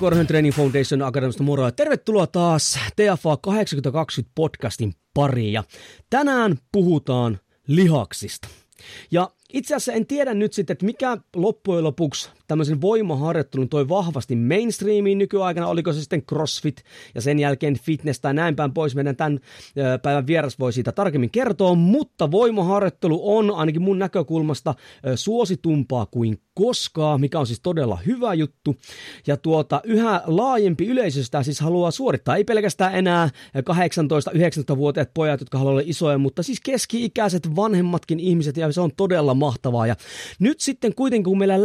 Korhonen Training Foundation Akademista moro. Tervetuloa taas TFA 8020 podcastin pariin. Ja tänään puhutaan lihaksista. Ja itse asiassa en tiedä nyt sitten, että mikä loppujen lopuksi tämmöisen voimaharjoittelun toi vahvasti mainstreamiin nykyaikana, oliko se sitten crossfit ja sen jälkeen fitness tai näin päin pois. Meidän tämän päivän vieras voi siitä tarkemmin kertoa, mutta voimaharjoittelu on ainakin mun näkökulmasta suositumpaa kuin koskaan, mikä on siis todella hyvä juttu. Ja tuota, yhä laajempi yleisö sitä siis haluaa suorittaa, ei pelkästään enää 18-19-vuotiaat pojat, jotka haluaa olla isoja, mutta siis keski-ikäiset vanhemmatkin ihmiset, ja se on todella mahtavaa. Ja nyt sitten kuitenkin, kun meillä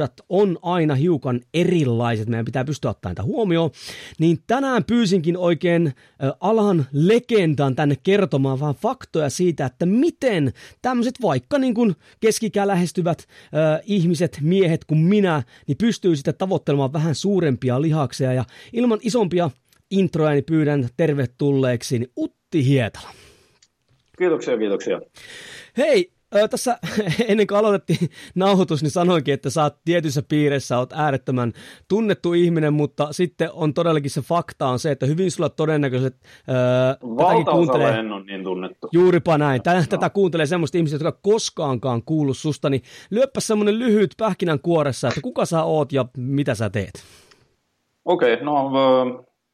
lähtökohdat on aina hiukan erilaiset, meidän pitää pystyä ottamaan tätä huomioon, niin tänään pyysinkin oikein alan legendan tänne kertomaan vähän faktoja siitä, että miten tämmöiset vaikka niin kuin keskikää lähestyvät äh, ihmiset, miehet kuin minä, niin pystyy sitten tavoittelemaan vähän suurempia lihaksia ja ilman isompia introja niin pyydän tervetulleeksi niin Utti Hietala. Kiitoksia, kiitoksia. Hei, tässä ennen kuin aloitettiin nauhoitus, niin sanoinkin, että sä oot tietyissä piirissä, oot äärettömän tunnettu ihminen, mutta sitten on todellakin se fakta on se, että hyvin sulla todennäköiset... Valtaosalle en ole niin tunnettu. Juuripa näin. Tätä, no. tätä kuuntelee semmoista ihmisiä, jotka koskaankaan kuulu susta, niin lyöppä semmoinen lyhyt pähkinän kuoressa, että kuka sä oot ja mitä sä teet? Okei, okay, no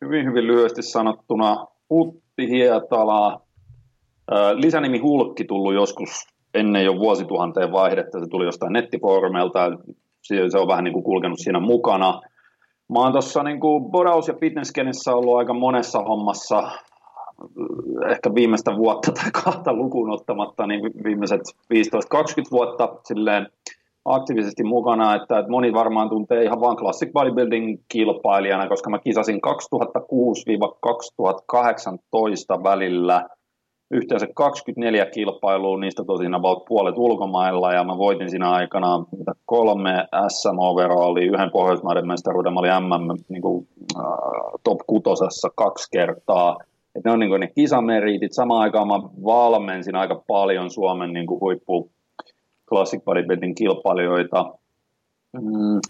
hyvin hyvin lyhyesti sanottuna Utti Hietala, lisänimi Hulkki tullut joskus ennen jo vuosituhanteen vaihdetta, se tuli jostain nettifoorumeilta, se on vähän niin kuin kulkenut siinä mukana. Mä oon tuossa niin bodaus- ja fitnesskenessä ollut aika monessa hommassa, ehkä viimeistä vuotta tai kahta lukuun ottamatta, niin viimeiset 15-20 vuotta silleen aktiivisesti mukana, että, että moni varmaan tuntee ihan vain classic bodybuilding kilpailijana, koska mä kisasin 2006-2018 välillä yhteensä 24 kilpailua, niistä tosin about puolet ulkomailla, ja mä voitin siinä aikana kolme SM overallia, yhden Pohjoismaiden mestaruuden, mä olin MM niin kuin, äh, top kutosessa kaksi kertaa, et ne on niin kuin ne kisameriitit, samaan aikaan mä valmensin aika paljon Suomen niin kuin huippu classic bodybuilding kilpailijoita, mm.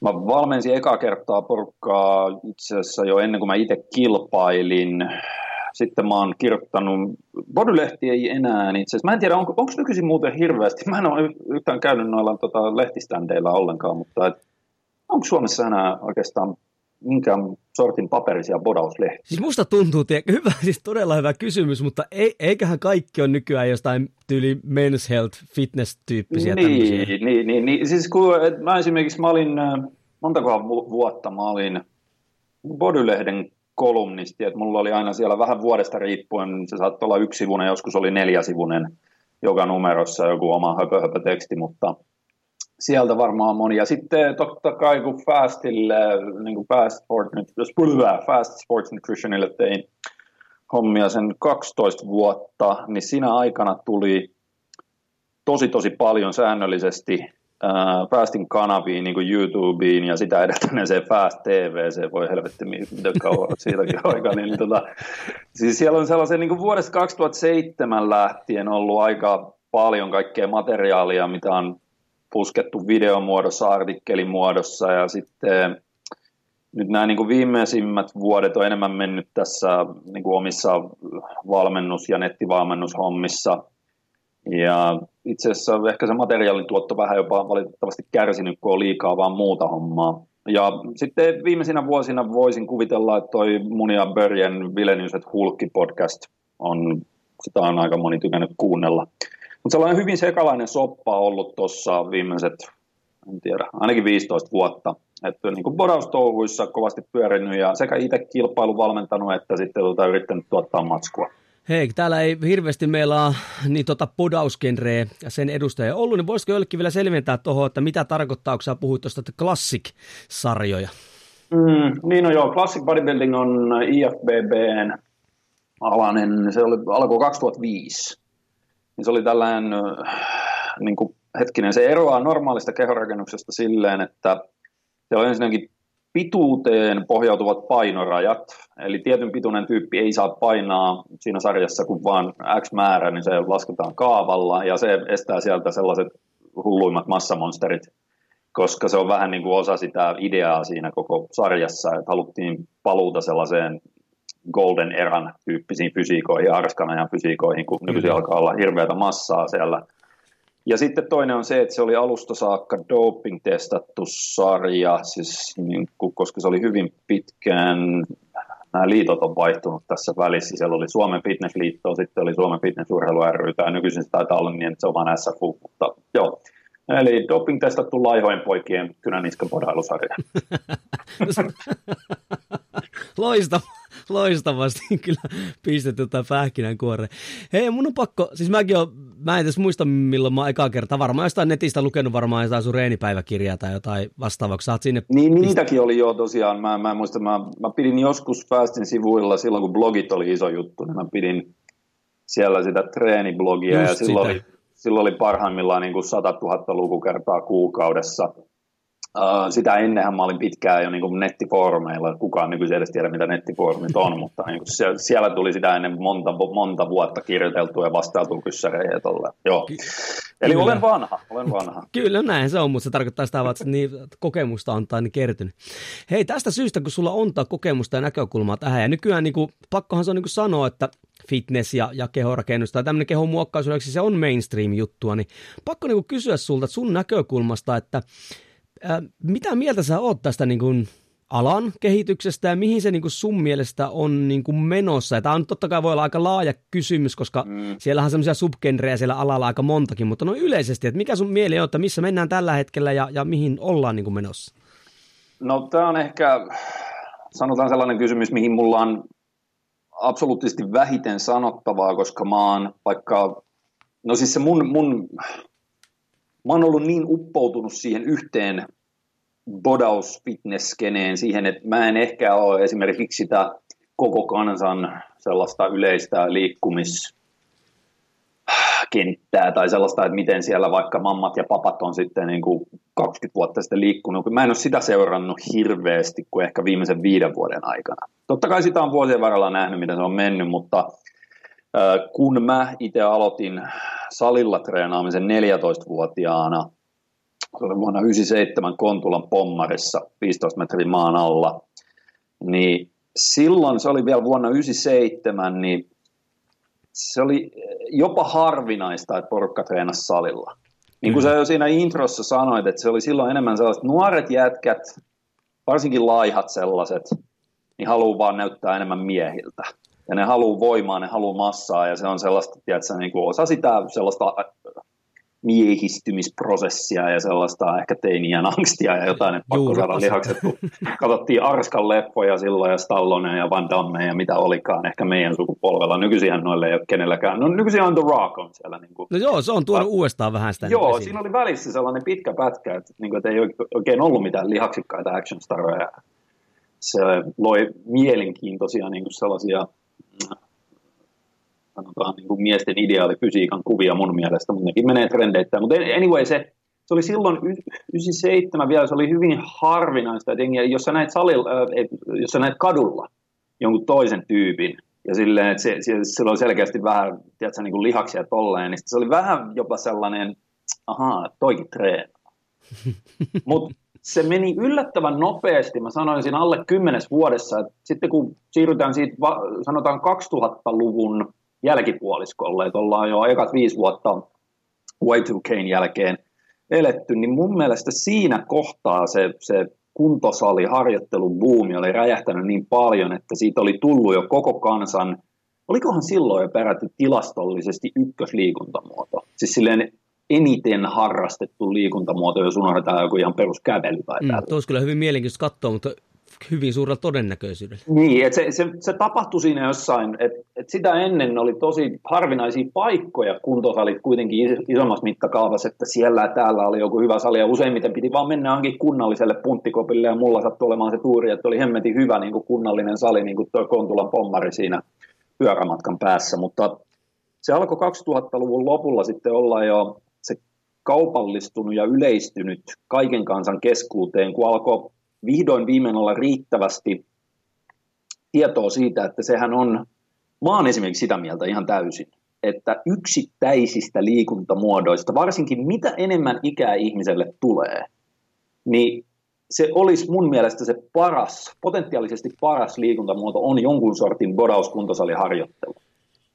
Mä valmensin eka kertaa porukkaa itse asiassa jo ennen kuin mä itse kilpailin sitten mä oon kirjoittanut, Bodylehti ei enää itse asiassa, mä en tiedä, onko, onko nykyisin muuten hirveästi, mä en ole yhtään käynyt noilla tota, lehtiständeillä ollenkaan, mutta et, onko Suomessa enää oikeastaan minkään sortin paperisia bodauslehtiä? Siis musta tuntuu, tiedä, hyvä, siis todella hyvä kysymys, mutta ei, eiköhän kaikki ole nykyään jostain tyyli men's health fitness-tyyppisiä niin, tämmöisiä. Niin, niin, niin, siis kun et mä esimerkiksi, mä olin, äh, montakohan vuotta mä olin Bodylehden kolumnisti, että mulla oli aina siellä vähän vuodesta riippuen, se saattoi olla yksivuinen, joskus oli neljäsivuinen joka numerossa joku oma höpö, höpö teksti, mutta sieltä varmaan moni. Ja sitten totta kai kun Fastille, niin kuin Fast, Sport, Fast Sports Nutritionille tein hommia sen 12 vuotta, niin siinä aikana tuli tosi tosi paljon säännöllisesti äh, Fastin kanaviin, niin kuin YouTubeen ja sitä se Fast TV, se voi helvetti mitä kauan siitäkin aikaa, niin, niin tota, siis siellä on sellaisen niin kuin vuodesta 2007 lähtien ollut aika paljon kaikkea materiaalia, mitä on puskettu videomuodossa, artikkelimuodossa ja sitten nyt nämä niin kuin viimeisimmät vuodet on enemmän mennyt tässä niin kuin omissa valmennus- ja nettivalmennushommissa – ja itse asiassa ehkä se materiaalituotto vähän jopa valitettavasti kärsinyt, kun on liikaa vaan muuta hommaa. Ja sitten viimeisinä vuosina voisin kuvitella, että toi mun ja Börjen Vileniuset Hulkki-podcast on, sitä on aika moni tykännyt kuunnella. Mutta sellainen hyvin sekalainen soppa ollut tuossa viimeiset en tiedä, ainakin 15 vuotta. Että niin kuin kovasti pyörinyt ja sekä itse kilpailu valmentanut että sitten tuota, yrittänyt tuottaa matskua. Hei, täällä ei hirveästi meillä ole niin tota podausgenreä ja sen edustaja ollut, niin voisiko jollekin vielä selventää tuohon, että mitä tarkoittaa, kun sä puhuit tuosta Classic-sarjoja? Mm, niin no joo, Classic Bodybuilding on IFBBn alainen, se oli, alkoi 2005. Niin se oli tällainen, niin kuin, hetkinen, se eroaa normaalista kehorakennuksesta silleen, että se on ensinnäkin pituuteen pohjautuvat painorajat, eli tietyn pituinen tyyppi ei saa painaa siinä sarjassa kuin vain X määrä, niin se lasketaan kaavalla, ja se estää sieltä sellaiset hulluimmat massamonsterit, koska se on vähän niin kuin osa sitä ideaa siinä koko sarjassa, että haluttiin paluuta sellaiseen golden eran tyyppisiin fysiikoihin, arskan ajan fysiikoihin, kun nykyisin alkaa olla hirveätä massaa siellä. Ja sitten toinen on se, että se oli alusta saakka doping-testattu sarja, siis niin kuin, koska se oli hyvin pitkään, nämä liitot on vaihtunut tässä välissä, siellä oli Suomen Fitnessliitto, sitten oli Suomen Fitnessurheilu ry, ja nykyisin se taitaa olla niin, että se on vain SFU, mutta joo. Eli doping-testattu laihojen poikien kynäniskapodailusarja. Loistavaa loistavasti kyllä pistetty tai pähkinänkuoreen. Hei, mun on pakko, siis mäkin on, mä en edes muista milloin mä oon ekaa kertaa, varmaan jostain netistä lukenut varmaan jotain sun reenipäiväkirjaa tai jotain vastaavaa, sinne... Niin, niitäkin oli jo tosiaan, mä, mä muistan, mä, mä pidin joskus Fastin sivuilla silloin, kun blogit oli iso juttu, niin mä pidin siellä sitä treeniblogia Just ja silloin sitä. oli, silloin oli parhaimmillaan niin kuin 100 000 lukukertaa kuukaudessa Uh, sitä ennenhän mä olin pitkään jo niin kuin nettifoorumeilla, kukaan nykyisin edes tiedä mitä nettifoorumit on, mutta niin kuin siellä, siellä tuli sitä ennen monta, monta vuotta kirjoiteltua ja vastailtua kyssäreihin ja tolle. Joo. Ky- Eli Kyllä. olen vanha, olen vanha. Kyllä, näin se on, mutta se tarkoittaa sitä, että niin kokemusta on tai niin kertynyt. Hei, tästä syystä, kun sulla on kokemusta ja näkökulmaa tähän, ja nykyään niin kuin, pakkohan se on niin kuin sanoa, että fitness ja, ja kehorakennus tai tämmöinen kehon muokkaus, se on mainstream-juttua, niin pakko niin kuin kysyä sulta sun näkökulmasta, että Äh, mitä mieltä sä oot tästä niin kuin alan kehityksestä ja mihin se niin kuin sun mielestä on niin kuin menossa? Tämä on totta kai voi olla aika laaja kysymys, koska mm. siellä on semmoisia subgenrejä siellä alalla aika montakin, mutta no yleisesti, että mikä sun mieli on, että missä mennään tällä hetkellä ja, ja mihin ollaan niin kuin menossa? No tämä on ehkä, sanotaan sellainen kysymys, mihin mulla on absoluuttisesti vähiten sanottavaa, koska mä oon vaikka, no siis se mun, mun mä oon ollut niin uppoutunut siihen yhteen bodaus fitness siihen, että mä en ehkä ole esimerkiksi sitä koko kansan sellaista yleistä liikkumis kenttää tai sellaista, että miten siellä vaikka mammat ja papat on sitten niin kuin 20 vuotta sitten liikkunut. Mä en ole sitä seurannut hirveästi kuin ehkä viimeisen viiden vuoden aikana. Totta kai sitä on vuosien varrella nähnyt, miten se on mennyt, mutta kun mä itse aloitin salilla treenaamisen 14-vuotiaana, se oli vuonna 97 Kontulan pommarissa 15 metrin maan alla, niin silloin se oli vielä vuonna 97, niin se oli jopa harvinaista, että porukka treenasi salilla. Niin kuin sä jo siinä introssa sanoit, että se oli silloin enemmän sellaiset nuoret jätkät, varsinkin laihat sellaiset, niin haluaa vaan näyttää enemmän miehiltä ja ne haluaa voimaa, ne haluaa massaa, ja se on sellaista, tiedätkö, niin kuin osa sitä sellaista miehistymisprosessia ja sellaista ehkä teinien angstia ja jotain, että pakko saada lihakset. Katsottiin Arskan leppoja silloin ja Stallone ja Van Damme ja mitä olikaan ehkä meidän sukupolvella. Nykyisin noille ei ole kenelläkään. No nykyisin on The Rock on siellä. Niin kuin. No joo, se on tuonut uudestaan vähän sitä. Joo, siinä oli välissä sellainen pitkä pätkä, että, niin kuin, että ei oikein ollut mitään lihaksikkaita action staroja. Se loi mielenkiintoisia niin kuin sellaisia sanotaan niin kuin miesten ideaalifysiikan kuvia mun mielestä, mutta nekin menee trendeittäin. Mutta anyway, se, se oli silloin 97 vielä, se oli hyvin harvinaista, että jos sä näet, salilla, äh, jos sä näet kadulla jonkun toisen tyypin, ja silleen, että se, se, sillä oli selkeästi vähän tiedätkö, niin kuin lihaksia tolleen, niin se oli vähän jopa sellainen, ahaa, toikin treenaa. Mutta se meni yllättävän nopeasti, mä sanoisin alle kymmenes vuodessa, että sitten kun siirrytään siitä, sanotaan 2000-luvun jälkipuoliskolle, että ollaan jo ekat viisi vuotta Y2Kn jälkeen eletty, niin mun mielestä siinä kohtaa se, se kuntosali harjoittelun buumi oli räjähtänyt niin paljon, että siitä oli tullut jo koko kansan, olikohan silloin jo peräti tilastollisesti ykkösliikuntamuoto. Siis silleen eniten harrastettu liikuntamuoto, jos unohdetaan joku ihan peruskävely tai mm, Tuo olisi kyllä hyvin mielenkiintoista katsoa, mutta hyvin suurella todennäköisyydellä. Niin, että se, se, se tapahtui siinä jossain, että et sitä ennen oli tosi harvinaisia paikkoja kuntosalit kuitenkin isommassa mittakaavassa, että siellä ja täällä oli joku hyvä sali ja useimmiten piti vaan mennä johonkin kunnalliselle punttikopille ja mulla sattui olemaan se tuuri, että oli hemmetin hyvä niin kuin kunnallinen sali, niin kuin tuo Kontulan pommari siinä pyörämatkan päässä, mutta se alkoi 2000-luvun lopulla sitten olla jo kaupallistunut ja yleistynyt kaiken kansan keskuuteen, kun alkoi vihdoin viimein olla riittävästi tietoa siitä, että sehän on, mä oon esimerkiksi sitä mieltä ihan täysin, että yksittäisistä liikuntamuodoista, varsinkin mitä enemmän ikää ihmiselle tulee, niin se olisi mun mielestä se paras, potentiaalisesti paras liikuntamuoto on jonkun sortin bodauskuntosaliharjoittelu.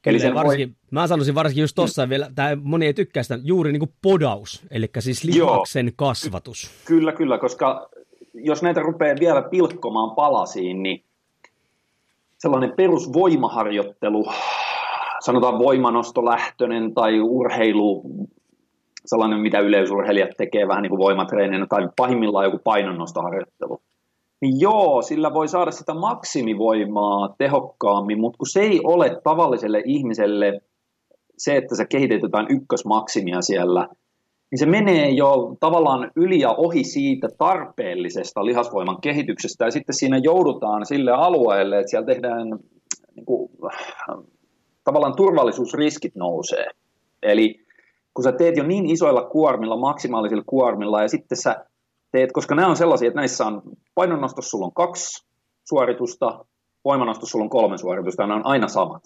Eli sen varsinkin, voi... Mä sanoisin varsinkin just tuossa mm. vielä, tämä moni ei tykkää sitä, juuri niin kuin podaus, eli siis lihaksen Joo. kasvatus. Kyllä, kyllä, koska jos näitä rupeaa vielä pilkkomaan palasiin, niin sellainen perusvoimaharjoittelu, sanotaan voimanostolähtöinen tai urheilu, sellainen mitä yleisurheilijat tekee vähän niin kuin voimatreeninä tai pahimmillaan joku painonnostoharjoittelu. Niin joo, sillä voi saada sitä maksimivoimaa tehokkaammin, mutta kun se ei ole tavalliselle ihmiselle se, että se kehitetään ykkösmaksimia siellä, niin se menee jo tavallaan yli ja ohi siitä tarpeellisesta lihasvoiman kehityksestä, ja sitten siinä joudutaan sille alueelle, että siellä tehdään niin kuin, tavallaan turvallisuusriskit nousee. Eli kun sä teet jo niin isoilla kuormilla, maksimaalisilla kuormilla, ja sitten sä teet, koska nämä on sellaisia, että näissä on painonnostossa sulla on kaksi suoritusta, voimanostossa sulla on kolme suoritusta, ja ne on aina samat.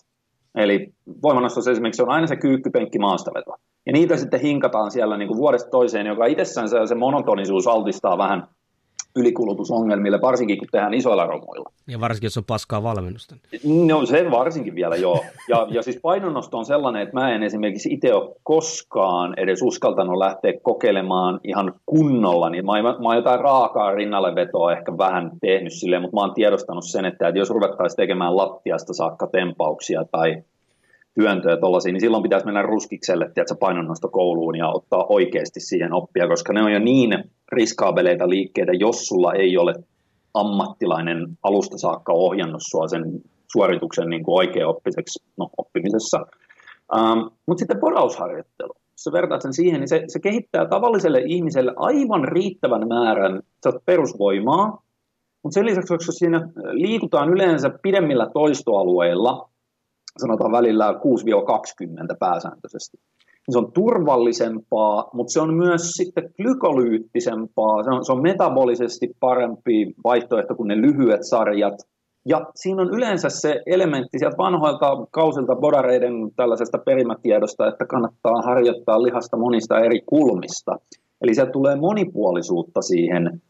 Eli voimanostossa esimerkiksi on aina se kyykkypenkki maastaveto. Ja niitä sitten hinkataan siellä niin kuin vuodesta toiseen, joka itsessään se, se monotonisuus altistaa vähän ylikulutusongelmille, varsinkin kun tehdään isoilla romuilla. Ja varsinkin, jos on paskaa valmennusta. No se varsinkin vielä, joo. Ja, ja siis painonnosto on sellainen, että mä en esimerkiksi itse ole koskaan edes uskaltanut lähteä kokeilemaan ihan kunnolla. Niin mä, mä, mä oon jotain raakaa rinnalle vetoa ehkä vähän tehnyt silleen, mutta mä oon tiedostanut sen, että, että jos ruvettaisiin tekemään lattiasta saakka tempauksia tai työntöjä tuollaisia, niin silloin pitäisi mennä ruskikselle tiedätkö, painonnostokouluun ja ottaa oikeasti siihen oppia, koska ne on jo niin riskaabeleita liikkeitä, jos sulla ei ole ammattilainen alusta saakka ohjannut sua sen suorituksen niin kuin oppiseksi no, oppimisessa. Ähm, Mutta sitten porausharjoittelu, jos sä vertaat sen siihen, niin se, se kehittää tavalliselle ihmiselle aivan riittävän määrän perusvoimaa, mutta sen lisäksi, koska siinä liikutaan yleensä pidemmillä toistoalueilla, sanotaan välillä 6-20 pääsääntöisesti. Se on turvallisempaa, mutta se on myös sitten glykolyyttisempaa, se on, se on metabolisesti parempi vaihtoehto kuin ne lyhyet sarjat. Ja siinä on yleensä se elementti sieltä vanhoilta kausilta bodareiden tällaisesta perimätiedosta, että kannattaa harjoittaa lihasta monista eri kulmista. Eli sieltä tulee monipuolisuutta siihen,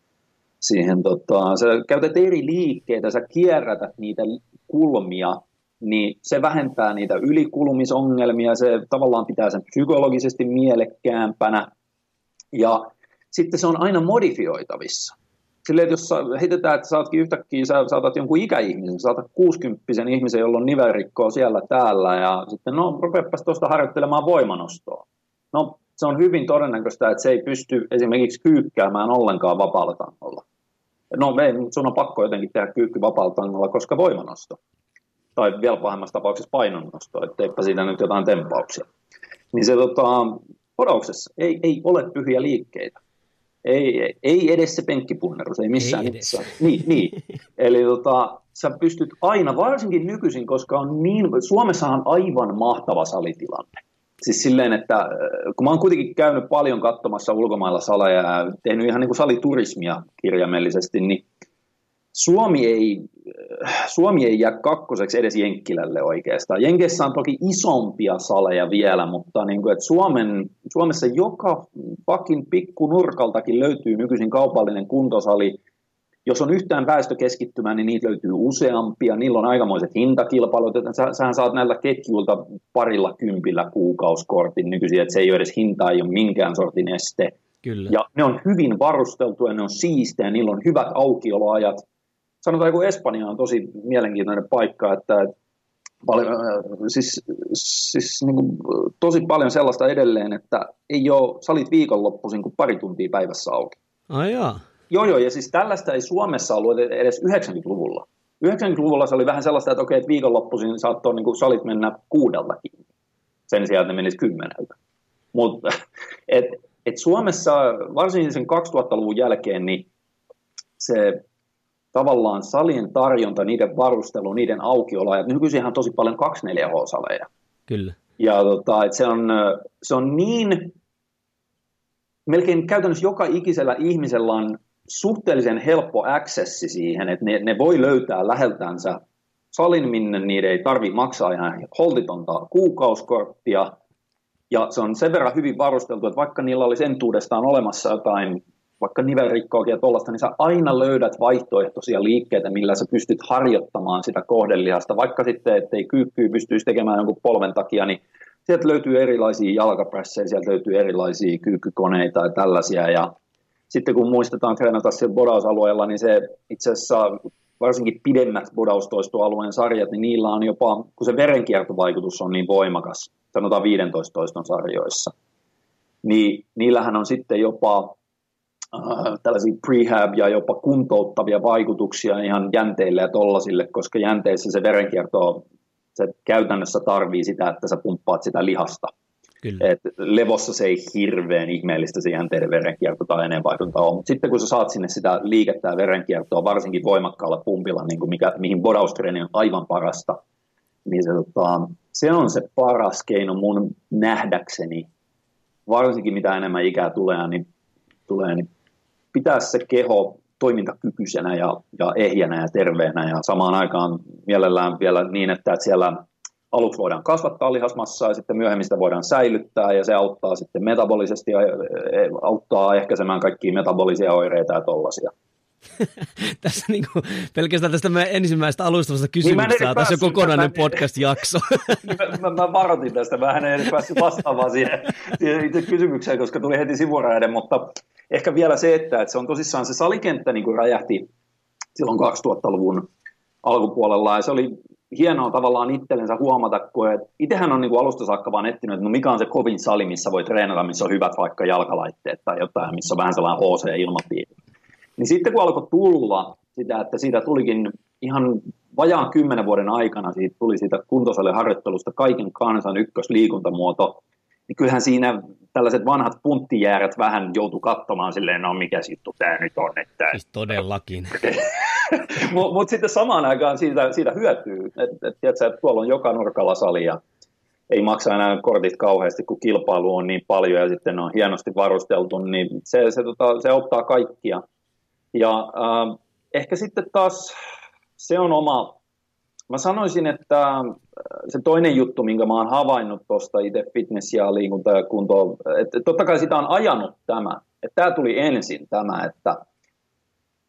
siihen tota, sä käytät eri liikkeitä, sä kierrätät niitä kulmia niin se vähentää niitä ylikulumisongelmia, se tavallaan pitää sen psykologisesti mielekkäämpänä, ja sitten se on aina modifioitavissa. Silleen, että jos heitetään, että saatkin yhtäkkiä, sä saatat jonkun ikäihmisen, saatat 60 ihmisen, jolla on nivelrikkoa siellä täällä, ja sitten no, rupeapas tuosta harjoittelemaan voimanostoa. No, se on hyvin todennäköistä, että se ei pysty esimerkiksi kyykkäämään ollenkaan vapaalla tangolla. No, ei, sun on pakko jotenkin tehdä kyykky vapaalla tangolla, koska voimanosto tai vielä pahemmassa tapauksessa painonnosto, etteipä siitä nyt jotain tempauksia. Niin se tota, podauksessa ei, ei ole pyhiä liikkeitä. Ei, ei edes se penkkipunnerus, ei missään ei. Niin, niin. Eli tota, sä pystyt aina, varsinkin nykyisin, koska on niin, Suomessa on aivan mahtava salitilanne. Siis silleen, että äh, kun mä oon kuitenkin käynyt paljon katsomassa ulkomailla saleja ja tehnyt ihan niin kuin saliturismia kirjaimellisesti, niin Suomi ei, Suomi ei jää kakkoseksi edes Jenkkilälle oikeastaan. Jenkeissä on toki isompia saleja vielä, mutta niin kuin, että Suomen, Suomessa joka pakin pikku nurkaltakin löytyy nykyisin kaupallinen kuntosali. Jos on yhtään väestökeskittymää, niin niitä löytyy useampia. Niillä on aikamoiset hintakilpailut. Sä, sähän saat näillä ketjuilta parilla kympillä kuukauskortin nykyisin, että se ei ole edes hinta, ei ole minkään sortin este. Kyllä. Ja ne on hyvin varusteltuja, ne on siistejä, niillä on hyvät aukioloajat – sanotaan, kun Espanja on tosi mielenkiintoinen paikka, että paljon, siis, siis niin kuin, tosi paljon sellaista edelleen, että ei ole salit viikonloppuisin kuin pari tuntia päivässä auki. Ai jaa. Joo, joo, ja siis tällaista ei Suomessa ollut edes 90-luvulla. 90-luvulla se oli vähän sellaista, että okei, että viikonloppuisin saattoi niin kuin salit mennä kuudeltakin, sen sijaan, että ne menisi kymmeneltä. Mutta et, et Suomessa, varsinkin sen 2000-luvun jälkeen, niin se tavallaan salien tarjonta, niiden varustelu, niiden aukiolo, ja nykyisin on tosi paljon 24H-saleja. Kyllä. Ja tota, et se, on, se on niin, melkein käytännössä joka ikisellä ihmisellä on suhteellisen helppo accessi siihen, että ne, ne voi löytää läheltänsä salin, minne niiden ei tarvitse maksaa ihan holtitonta kuukauskorttia, ja se on sen verran hyvin varusteltu, että vaikka niillä olisi entuudestaan olemassa jotain, vaikka nivelrikkoakin ja tuollaista, niin sä aina löydät vaihtoehtoisia liikkeitä, millä sä pystyt harjoittamaan sitä kohdelihasta, vaikka sitten, ettei kyykkyy pystyisi tekemään jonkun polven takia, niin sieltä löytyy erilaisia jalkapressejä, sieltä löytyy erilaisia kyykkykoneita ja tällaisia, ja sitten kun muistetaan treenata siellä bodausalueella, niin se itse asiassa varsinkin pidemmät bodaustoistoalueen sarjat, niin niillä on jopa, kun se verenkiertovaikutus on niin voimakas, sanotaan 15 toiston sarjoissa, niin niillähän on sitten jopa tällaisia prehab ja jopa kuntouttavia vaikutuksia ihan jänteille ja tollasille, koska jänteissä se verenkierto se käytännössä tarvii sitä, että sä pumppaat sitä lihasta. Kyllä. Et levossa se ei hirveän ihmeellistä se jänteiden verenkierto tai aineenvaihdunta ole, mutta sitten kun sä saat sinne sitä liikettä ja verenkiertoa varsinkin voimakkaalla pumpilla, niin kuin mikä, mihin bodaustreeni on aivan parasta, niin se, tota, se on se paras keino mun nähdäkseni, varsinkin mitä enemmän ikää tulee, niin, tulee, niin pitää se keho toimintakykyisenä ja, ja ehjänä ja terveenä ja samaan aikaan mielellään vielä niin, että siellä aluksi voidaan kasvattaa lihasmassaa ja sitten myöhemmin sitä voidaan säilyttää ja se auttaa sitten metabolisesti ja auttaa ehkäisemään kaikkia metabolisia oireita ja tollaisia. tässä niin kuin, pelkästään tästä meidän ensimmäisestä alustavasta kysymyksestä niin tässä on kokonainen mä, podcast-jakso. mä, mä, mä varoitin tästä, mä en edes päässyt vastaamaan siihen, siihen itse kysymykseen, koska tuli heti sivuraiden, mutta ehkä vielä se, että, että se on tosissaan se salikenttä niin kuin räjähti silloin 2000-luvun alkupuolella ja se oli hienoa tavallaan itsellensä huomata, kun itsehän on niin kuin alusta saakka vaan etsinyt, että no mikä on se kovin sali, missä voi treenata, missä on hyvät vaikka jalkalaitteet tai jotain, missä on vähän sellainen HC-ilmapiiri. Niin sitten kun alkoi tulla sitä, että siitä tulikin ihan vajaan kymmenen vuoden aikana, siitä tuli siitä kuntosaliharjoittelusta kaiken kansan ykkösliikuntamuoto, niin kyllähän siinä tällaiset vanhat punttijäärät vähän joutu katsomaan silleen, no mikä sitten tämä nyt on. Että... Siis todellakin. Mutta mut sitten samaan aikaan siitä, siitä hyötyy, että et, et, et, tuolla on joka nurkalla sali ja ei maksa enää kortit kauheasti, kun kilpailu on niin paljon ja sitten on hienosti varusteltu, niin se, se, tota, se auttaa kaikkia. Ja äh, ehkä sitten taas se on oma, mä sanoisin, että äh, se toinen juttu, minkä mä oon havainnut tuosta itse fitness ja liikunta ja kunto, että totta kai sitä on ajanut tämä, että tämä tuli ensin tämä, että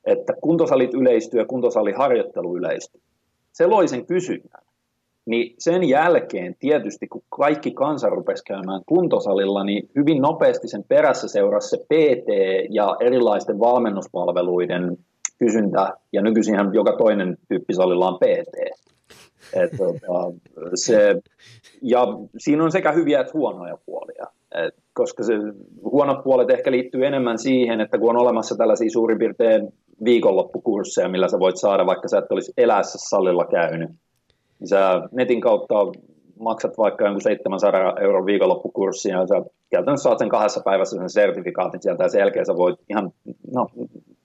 että kuntosalit yleistyy ja kuntosaliharjoittelu yleistyy. Se loi sen kysynnän. Niin sen jälkeen tietysti, kun kaikki kansa rupesi käymään kuntosalilla, niin hyvin nopeasti sen perässä seurasi se PT ja erilaisten valmennuspalveluiden kysyntä, ja nykyisinhän joka toinen tyyppisalilla on PT. Et, tota, se, ja siinä on sekä hyviä että huonoja puolia, et, koska se huonot puolet ehkä liittyy enemmän siihen, että kun on olemassa tällaisia suurin piirtein viikonloppukursseja, millä sä voit saada, vaikka sä et olisi elässä salilla käynyt. Niin sä netin kautta maksat vaikka jonkun 700 euron viikonloppukurssin ja sä käytännössä saat sen kahdessa päivässä sen sertifikaatin sieltä ja sen jälkeen sä voit ihan, no,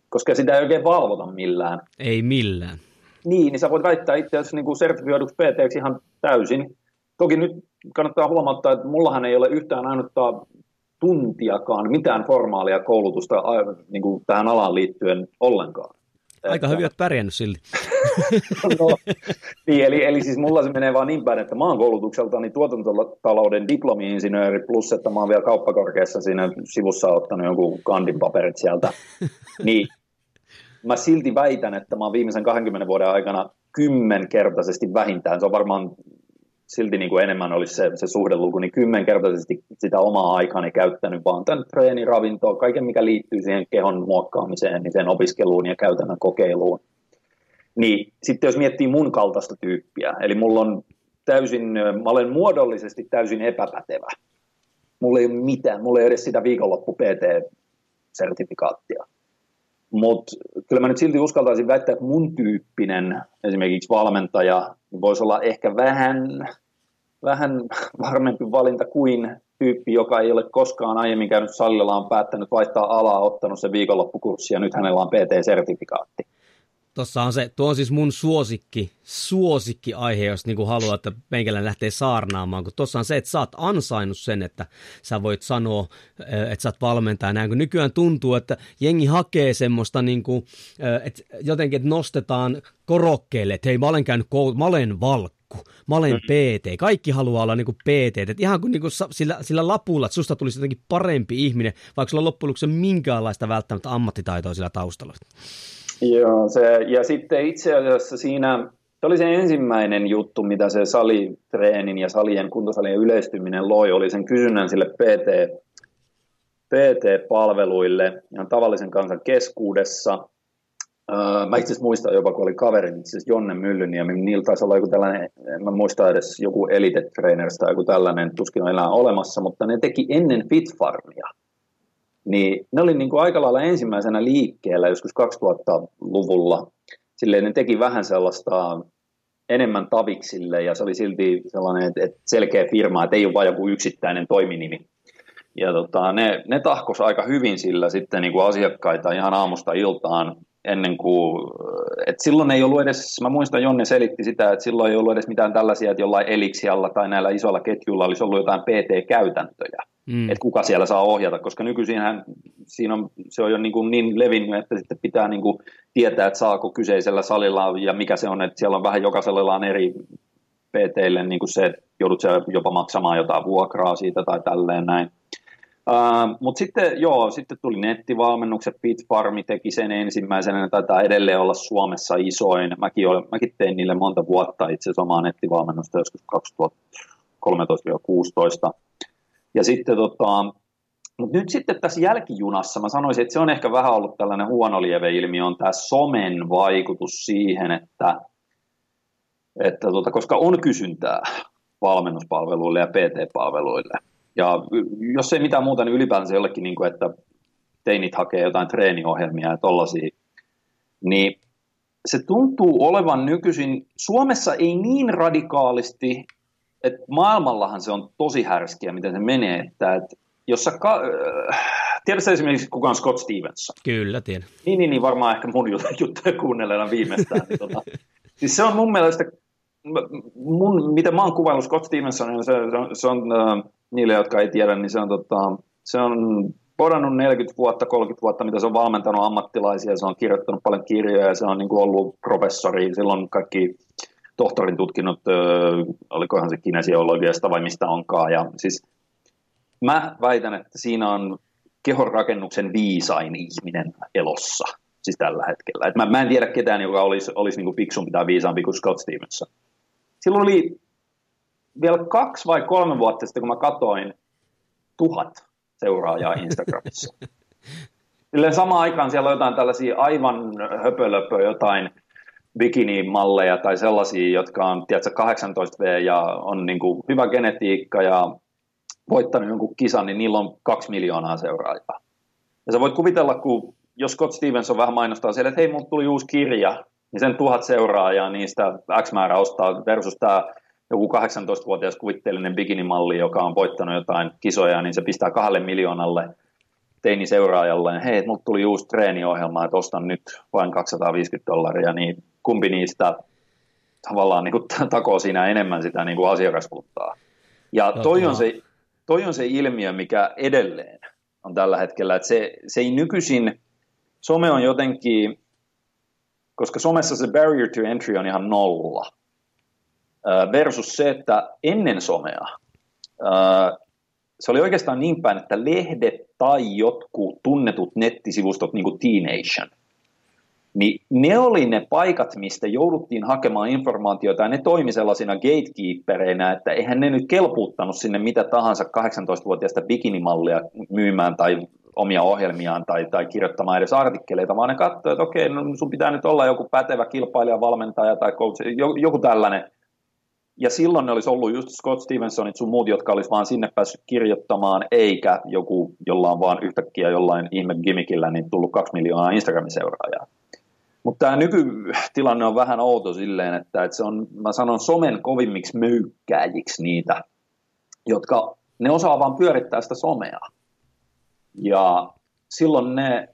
koska sitä ei oikein valvota millään. Ei millään. Niin, niin sä voit väittää itse asiassa niin sertifioiduksi PT ihan täysin. Toki nyt kannattaa huomauttaa, että mullahan ei ole yhtään ainutta tuntiakaan mitään formaalia koulutusta niin kuin tähän alaan liittyen ollenkaan. Aika hyvin olet pärjännyt silti. no, niin, eli, eli siis mulla se menee vaan niin päin, että mä oon koulutukseltani tuotantotalouden diplomi-insinööri, plus että mä oon vielä kauppakorkeassa siinä sivussa ottanut jonkun kandin paperit sieltä. Niin mä silti väitän, että mä oon viimeisen 20 vuoden aikana kymmenkertaisesti vähintään, se on varmaan silti niin kuin enemmän olisi se, se suhdeluku, niin kymmenkertaisesti sitä omaa aikaani käyttänyt vaan tämän treeni, ravintoon, kaiken mikä liittyy siihen kehon muokkaamiseen, niin sen opiskeluun ja käytännön kokeiluun. Niin sitten jos miettii mun kaltaista tyyppiä, eli mulla on täysin, mä olen muodollisesti täysin epäpätevä. Mulla ei ole mitään, mulla ei edes sitä viikonloppu PT-sertifikaattia. Mutta kyllä mä nyt silti uskaltaisin väittää, että mun tyyppinen esimerkiksi valmentaja voisi olla ehkä vähän, vähän varmempi valinta kuin tyyppi, joka ei ole koskaan aiemmin käynyt salilla, on päättänyt vaihtaa alaa, ottanut sen viikonloppukurssi ja nyt hänellä on PT-sertifikaatti. Tuossa on se, tuo on siis mun suosikki, suosikki aihe, jos niinku haluaa, että meikällä lähtee saarnaamaan, kun tuossa on se, että sä oot ansainnut sen, että sä voit sanoa, eh, että sä oot valmentaja näin, kun nykyään tuntuu, että jengi hakee semmoista niinku, eh, että jotenkin, että nostetaan korokkeelle, että hei mä olen käynyt koulu, mä olen valkku, mä olen mm. PT, kaikki haluaa olla niinku PT, että ihan kuin niinku sillä, sillä lapulla, että susta tulisi jotenkin parempi ihminen, vaikka sulla on loppujen lopuksi minkäänlaista välttämättä ammattitaitoa sillä taustalla. Joo, se, ja sitten itse asiassa siinä, se oli se ensimmäinen juttu, mitä se salitreenin ja salien, kuntosalien yleistyminen loi, oli sen kysynnän sille PT, PT-palveluille ihan tavallisen kansan keskuudessa. mä itse asiassa muistan jopa, kun oli kaveri, itse asiassa Jonne Myllyniemi, niillä taisi olla joku tällainen, en mä muista edes joku Elite tai joku tällainen, tuskin on enää olemassa, mutta ne teki ennen Fitfarmia niin ne oli niin kuin aika lailla ensimmäisenä liikkeellä joskus 2000-luvulla. Silleen ne teki vähän sellaista enemmän taviksille ja se oli silti sellainen että selkeä firma, että ei ole vain joku yksittäinen toiminimi. Ja tota, ne, ne tahkos aika hyvin sillä sitten niin kuin asiakkaita ihan aamusta iltaan ennen kuin, että silloin ei ollut edes, mä muistan Jonne selitti sitä, että silloin ei ollut edes mitään tällaisia, että jollain Elixialla tai näillä isoilla ketjuilla olisi ollut jotain PT-käytäntöjä mm. että kuka siellä saa ohjata, koska nykyisinhän siinä on, se on jo niin, kuin niin levinnyt, että sitten pitää niin kuin tietää, että saako kyseisellä salilla ja mikä se on, että siellä on vähän jokaisella on eri PTille niin kuin se, että joudut jopa maksamaan jotain vuokraa siitä tai tälleen näin. Uh, Mutta sitten, joo, sitten tuli nettivalmennukset, Bitfarmi teki sen ensimmäisenä, taitaa edelleen olla Suomessa isoin. Mäkin, olen, mäkin tein niille monta vuotta itse asiassa omaa nettivalmennusta joskus 2013-2016. Ja sitten tota, mutta nyt sitten tässä jälkijunassa mä sanoisin, että se on ehkä vähän ollut tällainen huono lieveilmiö, on tämä somen vaikutus siihen, että, että tota, koska on kysyntää valmennuspalveluille ja PT-palveluille. Ja jos ei mitään muuta, niin ylipäänsä jollekin, niin kuin, että teinit hakee jotain treeniohjelmia ja tollaisia, niin se tuntuu olevan nykyisin, Suomessa ei niin radikaalisti et maailmallahan se on tosi härskiä, miten se menee, että et, jos sä, ka- äh, tiedätkö esimerkiksi kuka on Scott Stevenson? Kyllä, tiedän. Niin, niin, niin varmaan ehkä mun juttuja kuunnelleena viimeistään. niin, tota, siis se on mun mielestä, mun, miten mä oon kuvaillut Scott Stevensonin, se, se on, se on äh, niille, jotka ei tiedä, niin se on, tota, se on podannut 40 vuotta, 30 vuotta, mitä se on valmentanut ammattilaisia, se on kirjoittanut paljon kirjoja ja se on niin kuin ollut professori, silloin kaikki tohtorin tutkinnut, olikohan se kinesiologiasta vai mistä onkaan. Ja siis mä väitän, että siinä on kehonrakennuksen viisain ihminen elossa siis tällä hetkellä. Et mä, mä en tiedä ketään, joka olisi, olisi niin kuin fiksumpi tai viisaampi kuin Scott Stevenson. Silloin oli vielä kaksi vai kolme vuotta sitten, kun mä katoin tuhat seuraajaa Instagramissa. Silleen samaan aikaan siellä on jotain tällaisia aivan höpölöpö, jotain bikini-malleja tai sellaisia, jotka on tiedätkö, 18V ja on niin kuin hyvä genetiikka ja voittanut jonkun kisan, niin niillä on kaksi miljoonaa seuraajaa. Ja sä voit kuvitella, kun jos Scott Stevenson vähän mainostaa siellä, että hei, mulla tuli uusi kirja, niin sen tuhat seuraajaa niistä X määrä ostaa versus tämä joku 18-vuotias kuvitteellinen bikinimalli, joka on voittanut jotain kisoja, niin se pistää kahdelle miljoonalle teini seuraajalle, hei, mulla tuli uusi treeniohjelma, että ostan nyt vain 250 dollaria, niin kumpi niistä tavallaan niin kuin takoo siinä enemmän sitä niin kuin asiakaskuntaa. Ja toi on, se, toi on se ilmiö, mikä edelleen on tällä hetkellä, että se, se ei nykyisin, some on jotenkin, koska somessa se barrier to entry on ihan nolla, versus se, että ennen somea, se oli oikeastaan niin päin, että lehdet tai jotkut tunnetut nettisivustot, niin kuin Teenation, niin ne oli ne paikat, mistä jouduttiin hakemaan informaatiota, ja ne toimi sellaisina gatekeepereinä, että eihän ne nyt kelpuuttanut sinne mitä tahansa 18-vuotiaista bikinimallia myymään tai omia ohjelmiaan tai, tai kirjoittamaan edes artikkeleita, vaan ne katsoivat, että okei, no sun pitää nyt olla joku pätevä kilpailija, valmentaja tai coach, joku tällainen. ja silloin ne olisi ollut just Scott Stevensonit sun muut, jotka olisi vaan sinne päässyt kirjoittamaan, eikä joku, jolla on vaan yhtäkkiä jollain ihme gimmickillä, niin tullut kaksi miljoonaa Instagramin seuraajaa. Mutta tämä nykytilanne on vähän outo silleen, että, että se on, mä sanon somen kovimmiksi möykkääjiksi niitä, jotka ne osaa vaan pyörittää sitä somea. Ja silloin ne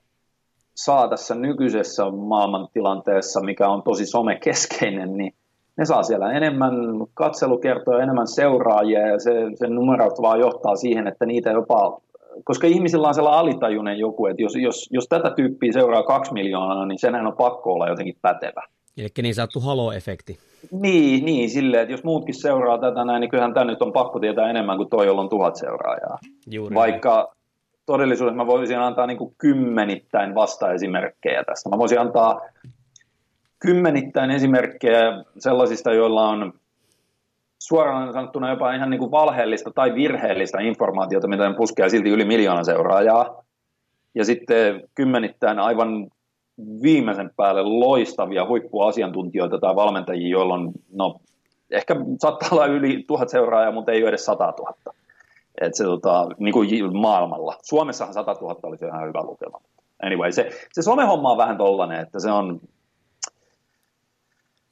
saa tässä nykyisessä maailmantilanteessa, mikä on tosi somekeskeinen, niin ne saa siellä enemmän katselukertoja, enemmän seuraajia ja se, se numerot vaan johtaa siihen, että niitä jopa, koska ihmisillä on sellainen alitajuinen joku, että jos, jos, jos tätä tyyppiä seuraa kaksi miljoonaa, niin senhän on pakko olla jotenkin pätevä. Eli niin sanottu halo-efekti. Niin, niin silleen, että jos muutkin seuraa tätä näin, niin kyllähän tämä nyt on pakko tietää enemmän kuin toi, jolla on tuhat seuraajaa. Juuri Vaikka niin. todellisuudessa mä voisin antaa niin kuin kymmenittäin vastaesimerkkejä tästä. Mä voisin antaa kymmenittäin esimerkkejä sellaisista, joilla on suoraan sanottuna jopa ihan niin kuin valheellista tai virheellistä informaatiota, mitä ne puskee silti yli miljoona seuraajaa. Ja sitten kymmenittäin aivan viimeisen päälle loistavia huippuasiantuntijoita tai valmentajia, joilla on, no, ehkä saattaa olla yli tuhat seuraajaa, mutta ei ole edes sata tuhatta. Et se, tota, niin kuin maailmalla. Suomessahan sata tuhatta olisi ihan hyvä lukema. Anyway, se, se somehomma on vähän tollainen, että se on,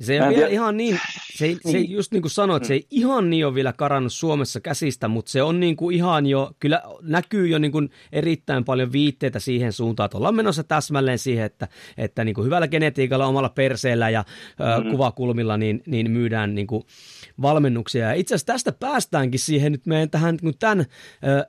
se ei ole vielä ihan niin, se ei, se ei, niin. just niin kuin sanoit, se ei ihan niin ole vielä karannut Suomessa käsistä, mutta se on niin kuin ihan jo, kyllä näkyy jo niin kuin erittäin paljon viitteitä siihen suuntaan, että ollaan menossa täsmälleen siihen, että, että niin kuin hyvällä genetiikalla, omalla perseellä ja mm-hmm. kuvakulmilla niin, niin myydään niin kuin valmennuksia. Ja itse asiassa tästä päästäänkin siihen nyt meidän tähän niin tämän ö,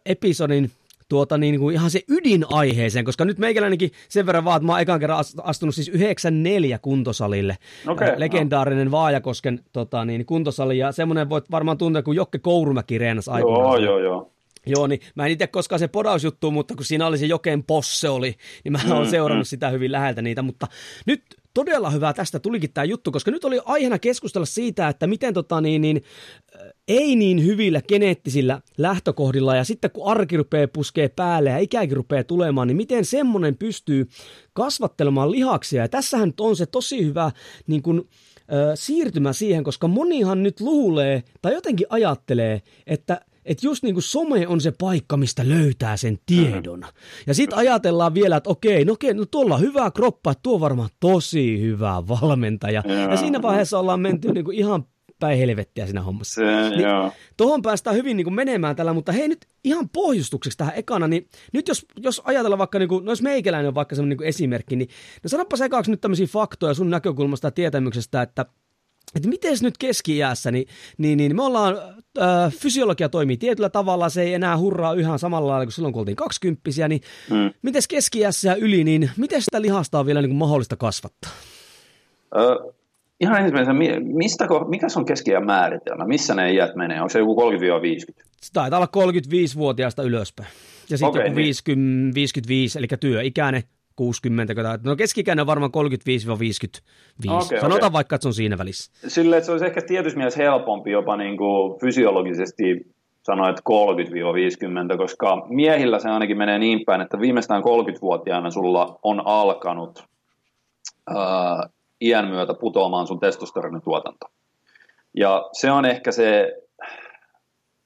episodin tuota niin, kuin ihan se ydinaiheeseen, koska nyt meikäläinenkin sen verran vaan, että mä oon ekan kerran astunut siis 94 kuntosalille. Okay, äh, legendaarinen no. Vaajakosken tota, niin, kuntosali, ja semmoinen voit varmaan tuntea, kun Jokke Kourumäki reenasi aikoinaan. Joo, joo, joo. Joo, niin mä en itse koskaan se podausjuttu, mutta kun siinä oli se Joken posse oli, niin mä oon mm, seurannut mm. sitä hyvin läheltä niitä, mutta nyt todella hyvä tästä tulikin tämä juttu, koska nyt oli aiheena keskustella siitä, että miten tota, niin, niin, ei niin hyvillä geneettisillä lähtökohdilla ja sitten kun arki rupeaa puskee päälle ja ikäkin rupeaa tulemaan, niin miten semmoinen pystyy kasvattelemaan lihaksia. Ja tässähän nyt on se tosi hyvä niin kuin, siirtymä siihen, koska monihan nyt luulee tai jotenkin ajattelee, että että just niin kuin some on se paikka, mistä löytää sen tiedon. Mm-hmm. Ja sitten ajatellaan vielä, että okei, no, okei, no tuolla on hyvä kroppa, että tuo on varmaan tosi hyvä valmentaja. Ja siinä vaiheessa ollaan menty niin kuin ihan päin helvettiä siinä hommassa. Se, niin, Tuohon päästään hyvin niin kuin menemään tällä, mutta hei nyt ihan pohjustukseksi tähän ekana, niin nyt jos, jos ajatellaan vaikka, niin kuin, no jos meikäläinen on vaikka semmoinen niin esimerkki, niin no sanoppa sekaaksi nyt tämmöisiä faktoja sun näkökulmasta ja tietämyksestä, että että miten nyt keski-iässä, niin, niin, niin me ollaan, äh, fysiologia toimii tietyllä tavalla, se ei enää hurraa yhä samalla lailla kuin silloin, kun oltiin kaksikymppisiä, niin mm. miten keski ja yli, niin miten sitä lihasta on vielä niin kuin mahdollista kasvattaa? Ö, ihan ensimmäisenä, mistä, mikä on keski määritelmä? Missä ne iät menee? Onko se joku 30-50? Se taitaa olla 35-vuotiaasta ylöspäin. Ja sitten okay, joku niin. 50, 55, eli työikäinen 60, no keskikäinen on varmaan 35-55. Okay, Sanotaan okay. vaikka, että se on siinä välissä. Sille, että se olisi ehkä tietysti mielessä helpompi jopa niin kuin fysiologisesti sanoa, että 30-50, koska miehillä se ainakin menee niin päin, että viimeistään 30-vuotiaana sulla on alkanut ää, iän myötä putoamaan sun testosteronituotanto. Ja se on ehkä se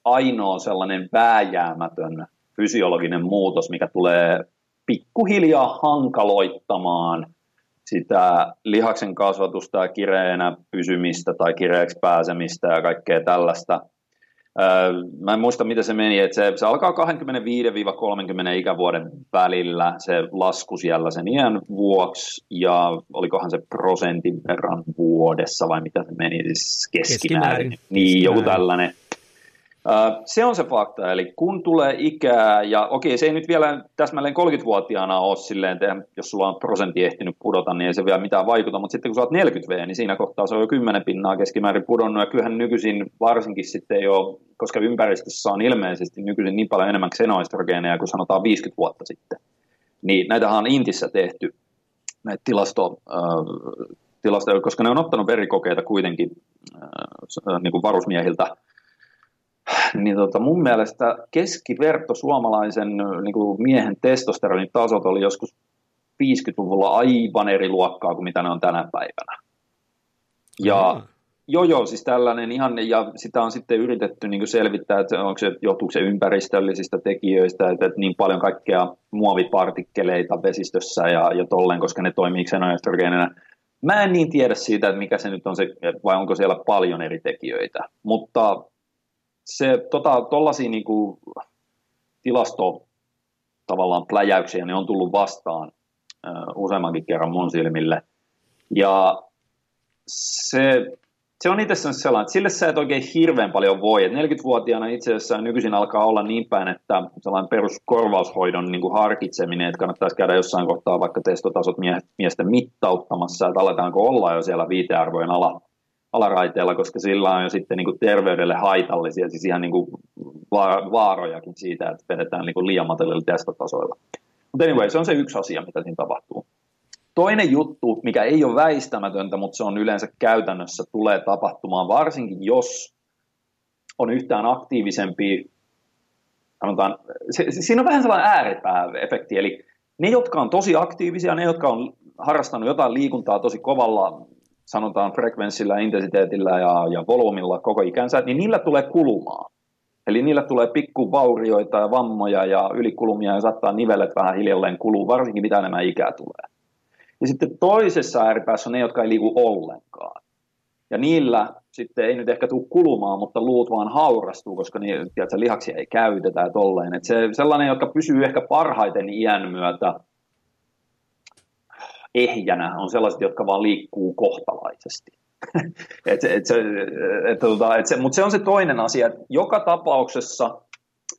ainoa sellainen vääjäämätön fysiologinen muutos, mikä tulee pikkuhiljaa hankaloittamaan sitä lihaksen kasvatusta ja kireenä pysymistä tai kireeksi pääsemistä ja kaikkea tällaista. Mä en muista, miten se meni, että se, se alkaa 25-30 ikävuoden välillä se lasku siellä sen iän vuoksi, ja olikohan se prosentin verran vuodessa vai mitä se meni, siis keskimäärin. keskimäärin. Niin, joku tällainen. Se on se fakta, eli kun tulee ikää, ja okei, se ei nyt vielä täsmälleen 30-vuotiaana ole silleen, että jos sulla on prosentti ehtinyt pudota, niin ei se vielä mitään vaikuta, mutta sitten kun sä oot 40 V, niin siinä kohtaa se on jo 10 pinnaa keskimäärin pudonnut, ja kyllähän nykyisin varsinkin sitten ole, koska ympäristössä on ilmeisesti nykyisin niin paljon enemmän xenoestrogeeneja kuin sanotaan 50 vuotta sitten, niin näitähän on Intissä tehty, näitä tilasto, äh, tilasto, koska ne on ottanut verikokeita kuitenkin äh, niin kuin varusmiehiltä, niin tota, mun mielestä keskiverto suomalaisen niin kuin miehen testosteronin tasot oli joskus 50-luvulla aivan eri luokkaa kuin mitä ne on tänä päivänä. Ja Joo, joo, siis tällainen ihan, ja sitä on sitten yritetty niin selvittää, että onko se, johtuuko se ympäristöllisistä tekijöistä, että, että niin paljon kaikkea muovipartikkeleita vesistössä ja, ja tolleen, koska ne toimii xenoestrogeenina. Mä en niin tiedä siitä, että mikä se nyt on se, vai onko siellä paljon eri tekijöitä, mutta se tota, tollaisia niin kuin, tilasto tavallaan pläjäyksiä, ne on tullut vastaan uh, useammankin kerran mun silmille. Ja se, se on itse sellainen, että sille sä et oikein hirveän paljon voi. Et 40-vuotiaana itse asiassa nykyisin alkaa olla niin päin, että sellainen peruskorvaushoidon niin kuin harkitseminen, että kannattaisi käydä jossain kohtaa vaikka testotasot miesten mittauttamassa, että aletaanko olla jo siellä viitearvojen ala, alaraiteella, koska sillä on jo sitten niin kuin terveydelle haitallisia, siis ihan niin kuin vaarojakin siitä, että vedetään niin kuin liian matalilla testotasoilla. Mutta anyway, se on se yksi asia, mitä siinä tapahtuu. Toinen juttu, mikä ei ole väistämätöntä, mutta se on yleensä käytännössä tulee tapahtumaan, varsinkin jos on yhtään aktiivisempi, sanotaan, se, se, siinä on vähän sellainen ääripää-efekti, eli ne, jotka on tosi aktiivisia, ne, jotka on harrastanut jotain liikuntaa tosi kovalla, sanotaan frekvenssillä, intensiteetillä ja, ja volyymilla koko ikänsä, niin niillä tulee kulumaan. Eli niillä tulee pikkuvaurioita ja vammoja ja ylikulumia ja saattaa nivelet vähän hiljalleen kuluu, varsinkin mitä enemmän ikää tulee. Ja sitten toisessa ääripäässä on ne, jotka ei liiku ollenkaan. Ja niillä sitten ei nyt ehkä tule kulumaan, mutta luut vaan haurastuu, koska niin, tiedätkö, lihaksia ei käytetä ja tolleen. Et se, sellainen, joka pysyy ehkä parhaiten iän myötä ehjänä, on sellaiset, jotka vaan liikkuu kohtalaisesti. et, et et, tota, et mutta se on se toinen asia, että joka tapauksessa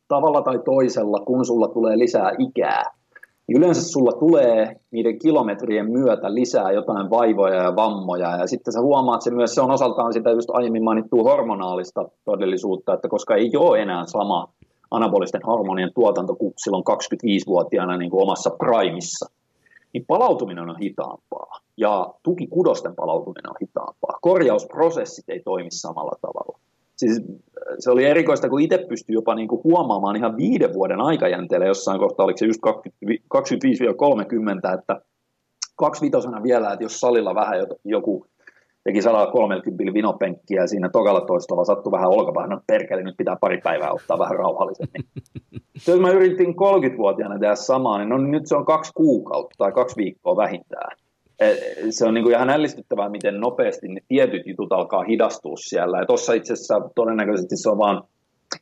tavalla tai toisella, kun sulla tulee lisää ikää, niin yleensä sulla tulee niiden kilometrien myötä lisää jotain vaivoja ja vammoja, ja sitten sä huomaat se myös, se on osaltaan sitä just aiemmin mainittua hormonaalista todellisuutta, että koska ei ole enää sama anabolisten hormonien tuotanto kuin silloin 25-vuotiaana niin kuin omassa primissa, niin palautuminen on hitaampaa, ja tukikudosten palautuminen on hitaampaa. Korjausprosessit ei toimi samalla tavalla siis se oli erikoista, kun itse pystyi jopa niin kuin huomaamaan ihan viiden vuoden aikajänteellä jossain kohtaa, oliko se just 25-30, että kaksivitosena vielä, että jos salilla vähän joku teki 130 vinopenkkiä ja siinä tokalla toistolla sattui vähän olkapäähän, no perkele, nyt pitää pari päivää ottaa vähän rauhallisemmin. jos mä yritin 30-vuotiaana tehdä samaa, niin no, nyt se on kaksi kuukautta tai kaksi viikkoa vähintään. Eh, se on niin kuin ihan ällistyttävää, miten nopeasti ne tietyt jutut alkaa hidastua siellä. Ja tuossa itse asiassa todennäköisesti se on vaan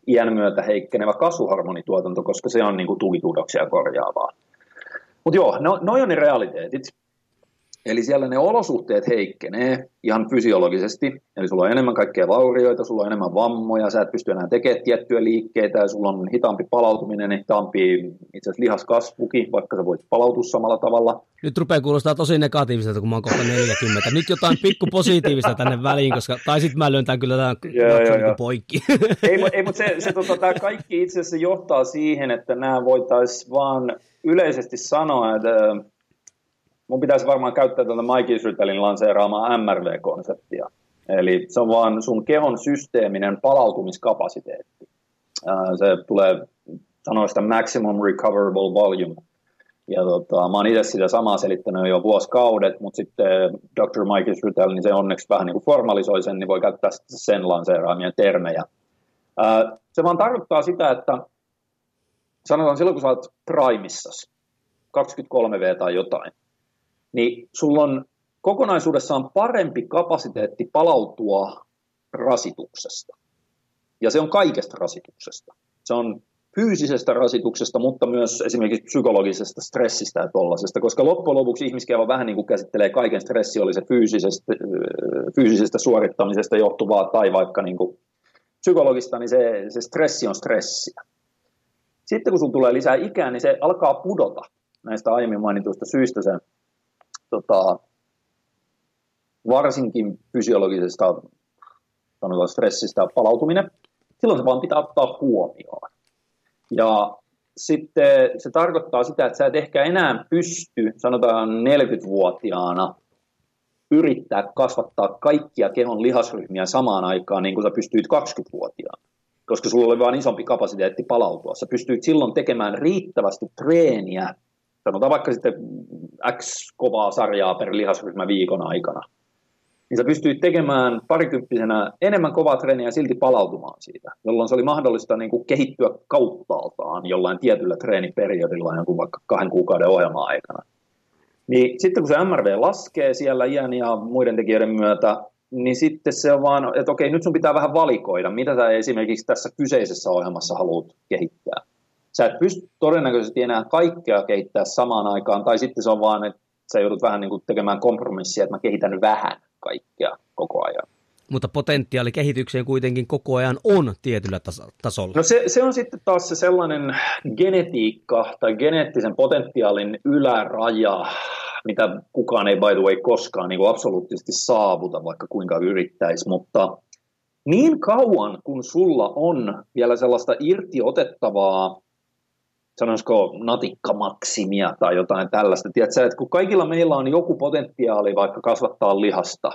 iän myötä heikkenevä kasvuhormonituotanto, koska se on niin kuin tukitudoksia korjaavaa. Mutta joo, no, noi on ne realiteetit. Eli siellä ne olosuhteet heikkenee ihan fysiologisesti, eli sulla on enemmän kaikkea vaurioita, sulla on enemmän vammoja, sä et pysty enää tekemään tiettyjä liikkeitä, ja sulla on hitaampi palautuminen, hitaampi itse asiassa lihaskasvukin, vaikka sä voit palautua samalla tavalla. Nyt rupeaa kuulostaa tosi negatiiviselta, kun mä oon kohta 40. Nyt jotain pikku positiivista tänne väliin, koska, tai sitten mä lyön kyllä tämän joo, joo, joo. poikki. ei, ei mutta se, se tota, tämä kaikki itse asiassa johtaa siihen, että nämä voitaisiin vaan yleisesti sanoa, että mun pitäisi varmaan käyttää tätä Mike Israelin lanseeraamaa MRV-konseptia. Eli se on vaan sun kehon systeeminen palautumiskapasiteetti. Se tulee sanoista maximum recoverable volume. Ja tota, mä oon itse sitä samaa selittänyt jo vuosikaudet, mutta sitten Dr. Mike Israel, niin se onneksi vähän niin kuin formalisoi sen, niin voi käyttää sen lanseeraamia termejä. Se vaan tarkoittaa sitä, että sanotaan silloin, kun sä oot primissas, 23V tai jotain, niin sulla on kokonaisuudessaan parempi kapasiteetti palautua rasituksesta. Ja se on kaikesta rasituksesta. Se on fyysisestä rasituksesta, mutta myös esimerkiksi psykologisesta stressistä ja tollasesta, koska loppujen lopuksi ihmiskeho vähän niin kuin käsittelee kaiken stressi, oli se fyysisestä, fyysisestä suorittamisesta johtuvaa tai vaikka niin kuin psykologista, niin se, se stressi on stressiä. Sitten kun sun tulee lisää ikää, niin se alkaa pudota näistä aiemmin mainituista syistä se tota, varsinkin fysiologisesta sanotaan stressistä palautuminen, silloin se vaan pitää ottaa huomioon. Ja sitten se tarkoittaa sitä, että sä et ehkä enää pysty, sanotaan 40-vuotiaana, yrittää kasvattaa kaikkia kehon lihasryhmiä samaan aikaan niin kuin sä pystyit 20-vuotiaana. Koska sulla oli vain isompi kapasiteetti palautua. Sä pystyit silloin tekemään riittävästi treeniä sanotaan vaikka sitten X kovaa sarjaa per lihasryhmä viikon aikana. niin sä pystyit tekemään parikymppisenä enemmän kovaa treeniä ja silti palautumaan siitä, jolloin se oli mahdollista niin kuin kehittyä kauttaaltaan jollain tietyllä treeniperiodilla jonkun vaikka kahden kuukauden ohjelman aikana. Niin sitten kun se MRV laskee siellä iän ja muiden tekijöiden myötä, niin sitten se on vaan, että okei, nyt sun pitää vähän valikoida, mitä sä esimerkiksi tässä kyseisessä ohjelmassa haluat kehittää. Sä et pysty todennäköisesti enää kaikkea kehittää samaan aikaan, tai sitten se on vaan, että sä joudut vähän niin kuin tekemään kompromissia, että mä kehitän vähän kaikkea koko ajan. Mutta potentiaali kehitykseen kuitenkin koko ajan on tietyllä tasolla. No se, se on sitten taas se sellainen genetiikka tai geneettisen potentiaalin yläraja, mitä kukaan ei by the way koskaan niin kuin absoluuttisesti saavuta, vaikka kuinka yrittäisi, mutta niin kauan kun sulla on vielä sellaista irtiotettavaa sanoisiko natikkamaksimia tai jotain tällaista. Tiedätkö, että kun kaikilla meillä on joku potentiaali vaikka kasvattaa lihasta,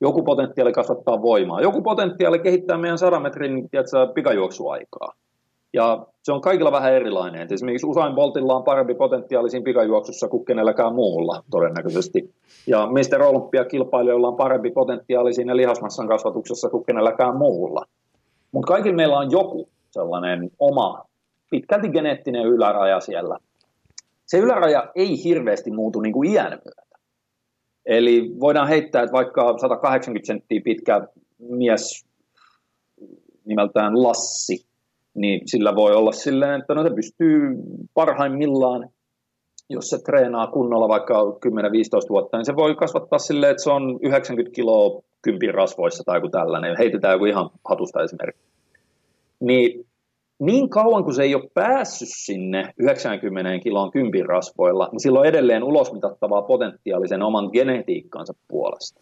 joku potentiaali kasvattaa voimaa, joku potentiaali kehittää meidän 100 metrin tiedätkö, pikajuoksuaikaa. Ja se on kaikilla vähän erilainen. Esimerkiksi Usain Boltilla on parempi potentiaali siinä pikajuoksussa kuin kenelläkään muulla todennäköisesti. Ja Mr. Olympia-kilpailijoilla on parempi potentiaali siinä lihasmassan kasvatuksessa kuin kenelläkään muulla. Mutta kaikilla meillä on joku sellainen oma pitkälti geneettinen yläraja siellä. Se yläraja ei hirveästi muutu niin kuin iän myötä. Eli voidaan heittää, että vaikka 180 senttiä pitkä mies nimeltään Lassi, niin sillä voi olla silleen, että no se pystyy parhaimmillaan, jos se treenaa kunnolla vaikka 10-15 vuotta, niin se voi kasvattaa silleen, että se on 90 kiloa kympin rasvoissa tai joku tällainen, heitetään joku ihan hatusta esimerkki. Niin niin kauan kuin se ei ole päässyt sinne 90 kilon kympin rasvoilla, niin sillä on edelleen ulosmitattavaa potentiaalisen oman genetiikkansa puolesta.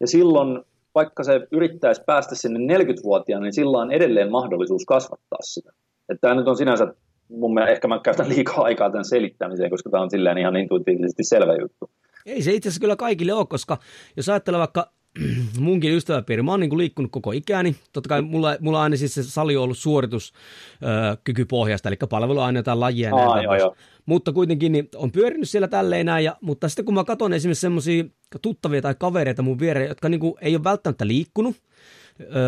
Ja silloin, vaikka se yrittäisi päästä sinne 40-vuotiaana, niin sillä on edelleen mahdollisuus kasvattaa sitä. Että tämä nyt on sinänsä, mun mielestä ehkä mä käytän liikaa aikaa tämän selittämiseen, koska tämä on silleen ihan intuitiivisesti selvä juttu. Ei se itse asiassa kyllä kaikille ole, koska jos ajattelee vaikka munkin ystäväpiiri. Mä oon niin kuin liikkunut koko ikäni. Totta kai mulla, mulla aina siis se sali on ollut suorituskykypohjasta, eli palveluaine tai lajia. Aa, joo, joo. Mutta kuitenkin niin on pyörinyt siellä tälleen näin. Ja, mutta sitten kun mä katson esimerkiksi semmoisia tuttavia tai kavereita mun viereen, jotka niin kuin ei ole välttämättä liikkunut,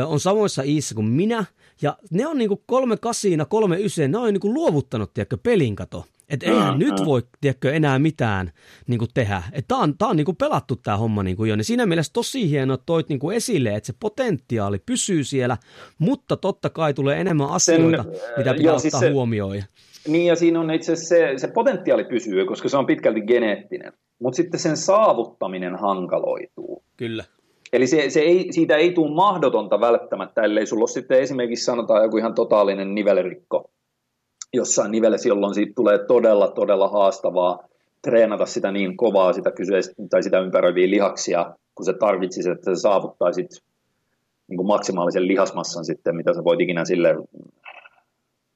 on samoissa iissä kuin minä, ja ne on niinku kolme kasiina, kolme yseen, ne on niinku luovuttanut, tiedätkö, pelin kato. Että eihän mm, nyt mm. voi, tiedätkö, enää mitään niin kuin tehdä. Että tämä on, tää on niin kuin pelattu tämä homma niin kuin jo. Niin siinä mielessä tosi hieno toit niin kuin esille, että se potentiaali pysyy siellä, mutta totta kai tulee enemmän asioita, Sen, mitä pitää joo, siis ottaa siis se, huomioon. Niin ja siinä on itse se, se potentiaali pysyy, koska se on pitkälti geneettinen. Mutta sitten sen saavuttaminen hankaloituu. Kyllä. Eli se, se ei, siitä ei tule mahdotonta välttämättä, ellei sulla ole sitten esimerkiksi sanotaan joku ihan totaalinen nivelrikko jossain nivelessä, jolloin siitä tulee todella, todella haastavaa treenata sitä niin kovaa, sitä kyseistä tai sitä ympäröiviä lihaksia, kun se tarvitsisi, että sä saavuttaisit niin kuin maksimaalisen lihasmassan sitten, mitä sä voit ikinä sille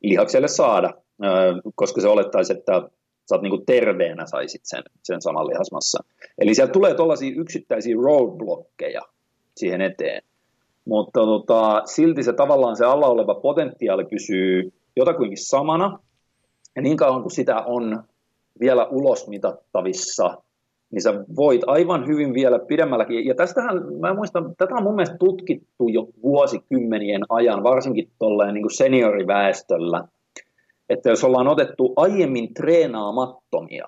lihakselle saada, koska se olettaisi, että sä oot niin terveenä saisit sen, sen saman lihasmassan. Eli sieltä tulee tuollaisia yksittäisiä roadblockeja siihen eteen. Mutta tota, silti se tavallaan se alla oleva potentiaali pysyy jotakuinkin samana. Ja niin kauan kuin sitä on vielä ulosmitattavissa, niin sä voit aivan hyvin vielä pidemmälläkin. Ja tästähän, mä muistan, tätä on mun mielestä tutkittu jo vuosikymmenien ajan, varsinkin tolleen niin kuin senioriväestöllä, että jos ollaan otettu aiemmin treenaamattomia,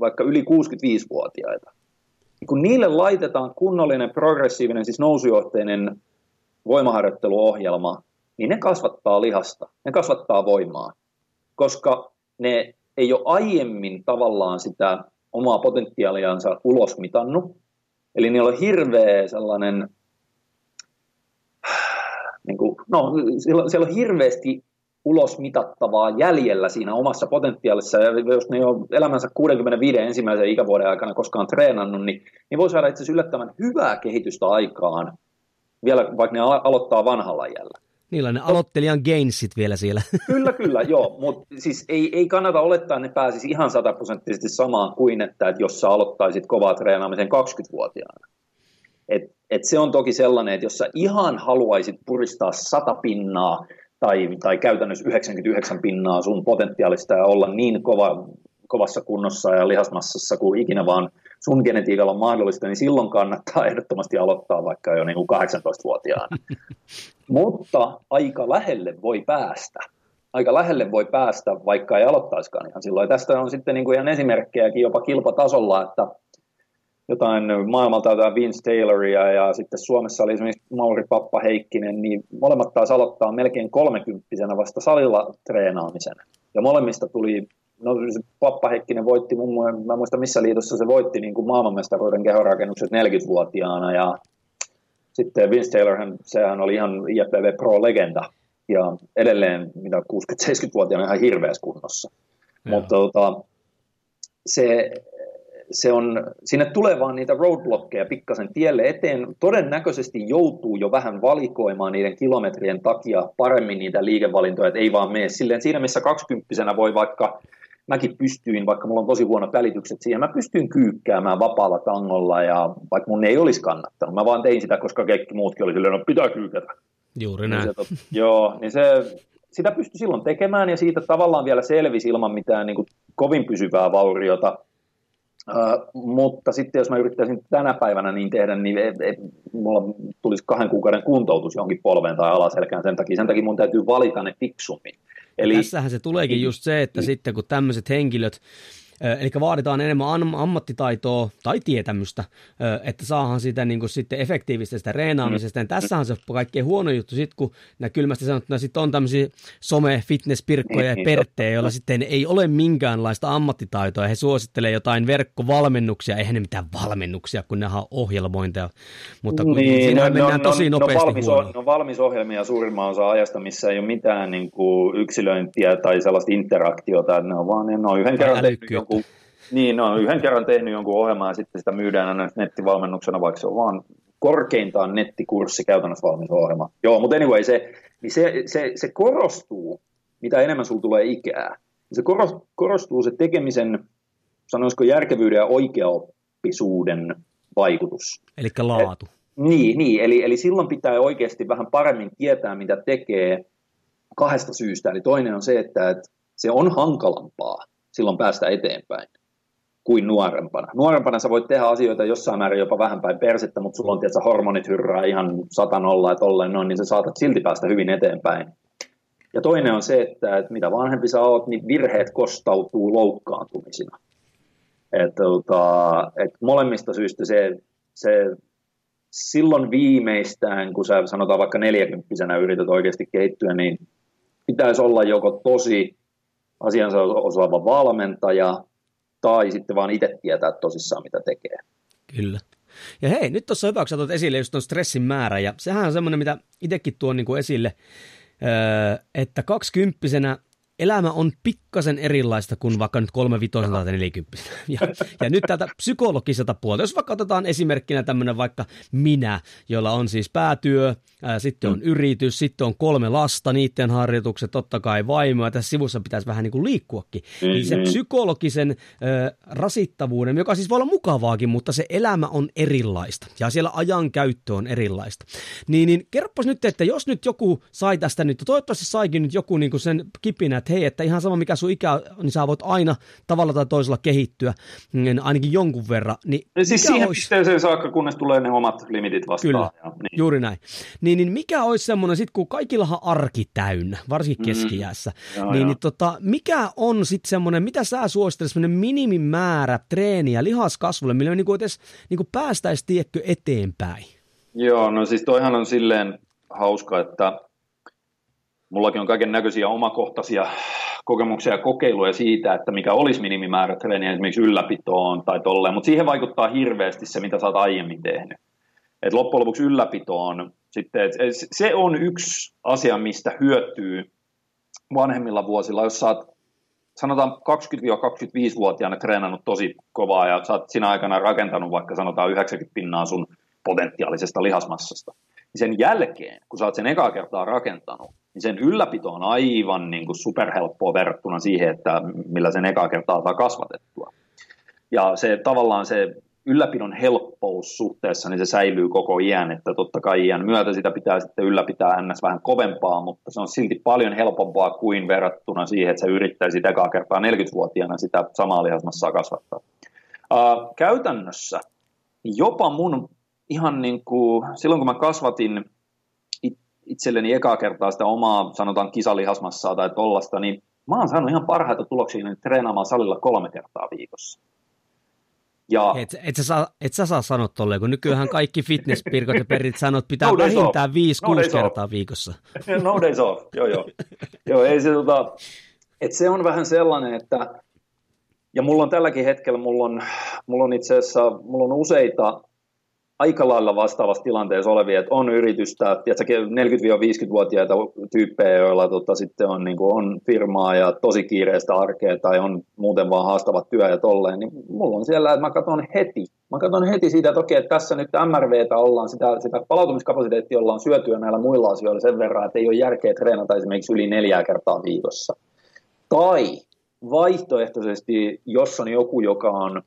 vaikka yli 65-vuotiaita, niin kun niille laitetaan kunnollinen progressiivinen, siis nousujohteinen voimaharjoitteluohjelma, niin ne kasvattaa lihasta, ne kasvattaa voimaa, koska ne ei ole aiemmin tavallaan sitä omaa potentiaaliansa ulosmitannut. Eli niillä on hirveä sellainen, niin kuin, no, siellä, on hirveästi ulosmitattavaa jäljellä siinä omassa potentiaalissa, ja jos ne on elämänsä 65 ensimmäisen ikävuoden aikana koskaan treenannut, niin, niin voi saada itse asiassa yllättävän hyvää kehitystä aikaan, vielä vaikka ne aloittaa vanhalla jällä. Niillä on ne aloittelijan gainsit vielä siellä. Kyllä, kyllä, joo. Mutta siis ei, ei kannata olettaa, että ne pääsisi ihan sataprosenttisesti samaan kuin, että, että jos sä aloittaisit kovaa treenaamisen 20-vuotiaana. Et, et se on toki sellainen, että jos sä ihan haluaisit puristaa sata pinnaa tai, tai käytännössä 99 pinnaa sun potentiaalista ja olla niin kova, kovassa kunnossa ja lihasmassassa kuin ikinä vaan sun genetiikalla on mahdollista, niin silloin kannattaa ehdottomasti aloittaa vaikka jo niin kuin 18-vuotiaana. Mutta aika lähelle voi päästä. Aika lähelle voi päästä, vaikka ei aloittaisikaan ihan silloin. Ja tästä on sitten niin kuin ihan esimerkkejäkin jopa kilpatasolla, että jotain maailmalta jotain Vince Tayloria ja sitten Suomessa oli esimerkiksi Mauri Pappa Heikkinen, niin molemmat taas aloittaa melkein kolmekymppisenä vasta salilla treenaamisen. Ja molemmista tuli, no se Pappa Heikkinen voitti, mun, mä muista missä liitossa se voitti niin kuin maailmanmestaruuden kehorakennukset 40-vuotiaana ja sitten Vince Taylor, sehän oli ihan IFBB Pro-legenda ja edelleen mitä 60-70-vuotiaana ihan hirveässä kunnossa. Ja. Mutta tota, se, se on, sinne tulee vaan niitä roadblockeja pikkasen tielle eteen. Todennäköisesti joutuu jo vähän valikoimaan niiden kilometrien takia paremmin niitä liikevalintoja, että ei vaan mene silleen. Siinä missä 20 voi vaikka, mäkin pystyin, vaikka mulla on tosi huonot välitykset siihen, mä pystyin kyykkäämään vapaalla tangolla ja vaikka mun ei olisi kannattanut. Mä vaan tein sitä, koska kaikki muutkin oli silleen, no pitää kyykätä. Juuri näin. Niin se, joo, niin se, sitä pystyi silloin tekemään ja siitä tavallaan vielä selvisi ilman mitään niin kuin, kovin pysyvää vauriota – Uh, mutta sitten jos mä yrittäisin tänä päivänä niin tehdä, niin ei, ei, mulla tulisi kahden kuukauden kuntoutus johonkin polveen tai alaselkään sen takia. Sen takia mun täytyy valita ne fiksummin. Eli, Tässähän se tuleekin niin. just se, että niin. sitten kun tämmöiset henkilöt, Eli vaaditaan enemmän ammattitaitoa tai tietämystä, että saahan sitä niin kuin sitten efektiivistä sitä reenaamisesta. Ja tässä on se kaikkein huono juttu, sit, kun nämä kylmästi sanottuna sit on tämmöisiä some fitness ja niin, niin, perttejä, joilla sitten ei ole minkäänlaista ammattitaitoa. He suosittelee jotain verkkovalmennuksia, eihän ne mitään valmennuksia, kun ne on ohjelmointeja. Mutta kun niin, siinähän no, mennään no, tosi no, nopeasti no, valmis, huono. No valmisohjelmia suurimman osa ajasta, missä ei ole mitään niin kuin yksilöintiä tai sellaista interaktiota, että ne on vaan ne on yhden kerran tehnyt jonkun joku, niin, no, yhden kerran tehnyt jonkun ohjelman ja sitten sitä myydään aina nettivalmennuksena, vaikka se on vaan korkeintaan nettikurssi, käytännössä valmis ohjelma. Joo, mutta anyway, se, niin se, se, se korostuu, mitä enemmän sulla tulee ikää. Se korostuu se tekemisen, sanoisiko järkevyyden ja oikeaoppisuuden vaikutus. Eli laatu. Et, niin, niin eli, eli silloin pitää oikeasti vähän paremmin tietää, mitä tekee kahdesta syystä. Eli toinen on se, että, että se on hankalampaa silloin päästä eteenpäin kuin nuorempana. Nuorempana sä voit tehdä asioita jossain määrin jopa vähän päin persettä, mutta sulla on tietysti hormonit hyrrää ihan satan olla, että ollen noin, niin sä saatat silti päästä hyvin eteenpäin. Ja toinen on se, että, että mitä vanhempi sä oot, niin virheet kostautuu loukkaantumisina. Että, tota, että molemmista syistä se, se silloin viimeistään, kun sä sanotaan vaikka neljäkymppisenä yrität oikeasti kehittyä, niin pitäisi olla joko tosi asiansa osaava valmentaja, tai sitten vaan itse tietää tosissaan, mitä tekee. Kyllä. Ja hei, nyt tuossa hyvä, kun esille just tuon stressin määrä, ja sehän on semmoinen, mitä itsekin tuon niin kuin esille, että kaksikymppisenä elämä on pikkasen erilaista kuin vaikka nyt kolme vitosen tai nelikymppistä. Ja, ja nyt täältä psykologiselta puolta, jos vaikka otetaan esimerkkinä tämmöinen vaikka minä, jolla on siis päätyö, ää, sitten on mm. yritys, sitten on kolme lasta, niiden harjoitukset, totta kai vaimoa, tässä sivussa pitäisi vähän niin kuin liikkuakin. Mm-hmm. Niin se psykologisen ää, rasittavuuden, joka siis voi olla mukavaakin, mutta se elämä on erilaista ja siellä ajankäyttö on erilaista. Niin, niin kerropas nyt, että jos nyt joku sai tästä nyt, toivottavasti saikin nyt joku niin kuin sen kipinä, että hei, että ihan sama mikä sun ikä niin sä voit aina tavalla tai toisella kehittyä, niin ainakin jonkun verran. Niin ja siis siihen olisi... pisteeseen saakka, kunnes tulee ne omat limitit vastaan. Kyllä, ja, niin. juuri näin. Niin, niin mikä olisi semmoinen, sit kun kaikillahan arki täynnä, varsinkin keskiässä, mm, joo, niin, joo. niin tota, mikä on sitten semmoinen, mitä sä suosittelisit semmoinen minimimäärä treeniä lihaskasvulle, millä me niinku edes niinku päästäisiin tiekkö eteenpäin? Joo, no siis toihan on silleen hauska, että mullakin on kaiken näköisiä omakohtaisia kokemuksia ja kokeiluja siitä, että mikä olisi minimimäärä treeniä esimerkiksi ylläpitoon tai tolleen, mutta siihen vaikuttaa hirveästi se, mitä sä oot aiemmin tehnyt. Et loppujen lopuksi ylläpitoon, sitten, et se on yksi asia, mistä hyötyy vanhemmilla vuosilla, jos sä oot sanotaan 20-25-vuotiaana treenannut tosi kovaa ja sä oot siinä aikana rakentanut vaikka sanotaan 90 pinnaa sun potentiaalisesta lihasmassasta. Niin sen jälkeen, kun sä oot sen ekaa kertaa rakentanut, niin sen ylläpito on aivan niin kuin superhelppoa verrattuna siihen, että millä sen ekaa kertaa saa kasvatettua. Ja se tavallaan se ylläpidon helppous suhteessa, niin se säilyy koko iän, että totta kai iän myötä sitä pitää sitten ylläpitää ns. vähän kovempaa, mutta se on silti paljon helpompaa kuin verrattuna siihen, että sä yrittäisit ekaa kertaa 40-vuotiaana sitä samaa lihasmassaa kasvattaa. Uh, käytännössä jopa mun ihan niin kuin, silloin kun mä kasvatin itselleni ekaa kertaa sitä omaa, sanotaan kisalihasmassaa tai tollasta, niin mä oon saanut ihan parhaita tuloksia niin treenaamaan salilla kolme kertaa viikossa. Ja... Et, et, sä saa, et sä saa sanoa tolleen, kun nykyään kaikki fitnesspirkot ja perit sanoo, että pitää no vähintään 5-6 no kertaa viikossa. no days off, joo joo. joo ei se, tota, et se on vähän sellainen, että ja mulla on tälläkin hetkellä, mulla on, mulla on itse asiassa mulla on useita aika lailla vastaavassa tilanteessa olevia, että on yritystä, tiedätkö, 40-50-vuotiaita tyyppejä, joilla tota, sitten on, niin kuin, on firmaa ja tosi kiireistä arkea tai on muuten vaan haastavat työ ja tolleen, niin mulla on siellä, että mä katson heti, mä katson heti siitä, että okei, että tässä nyt MRVtä ollaan, sitä, sitä palautumiskapasiteettia ollaan syötyä näillä muilla asioilla sen verran, että ei ole järkeä treenata esimerkiksi yli neljää kertaa viikossa. Tai vaihtoehtoisesti, jos on joku, joka on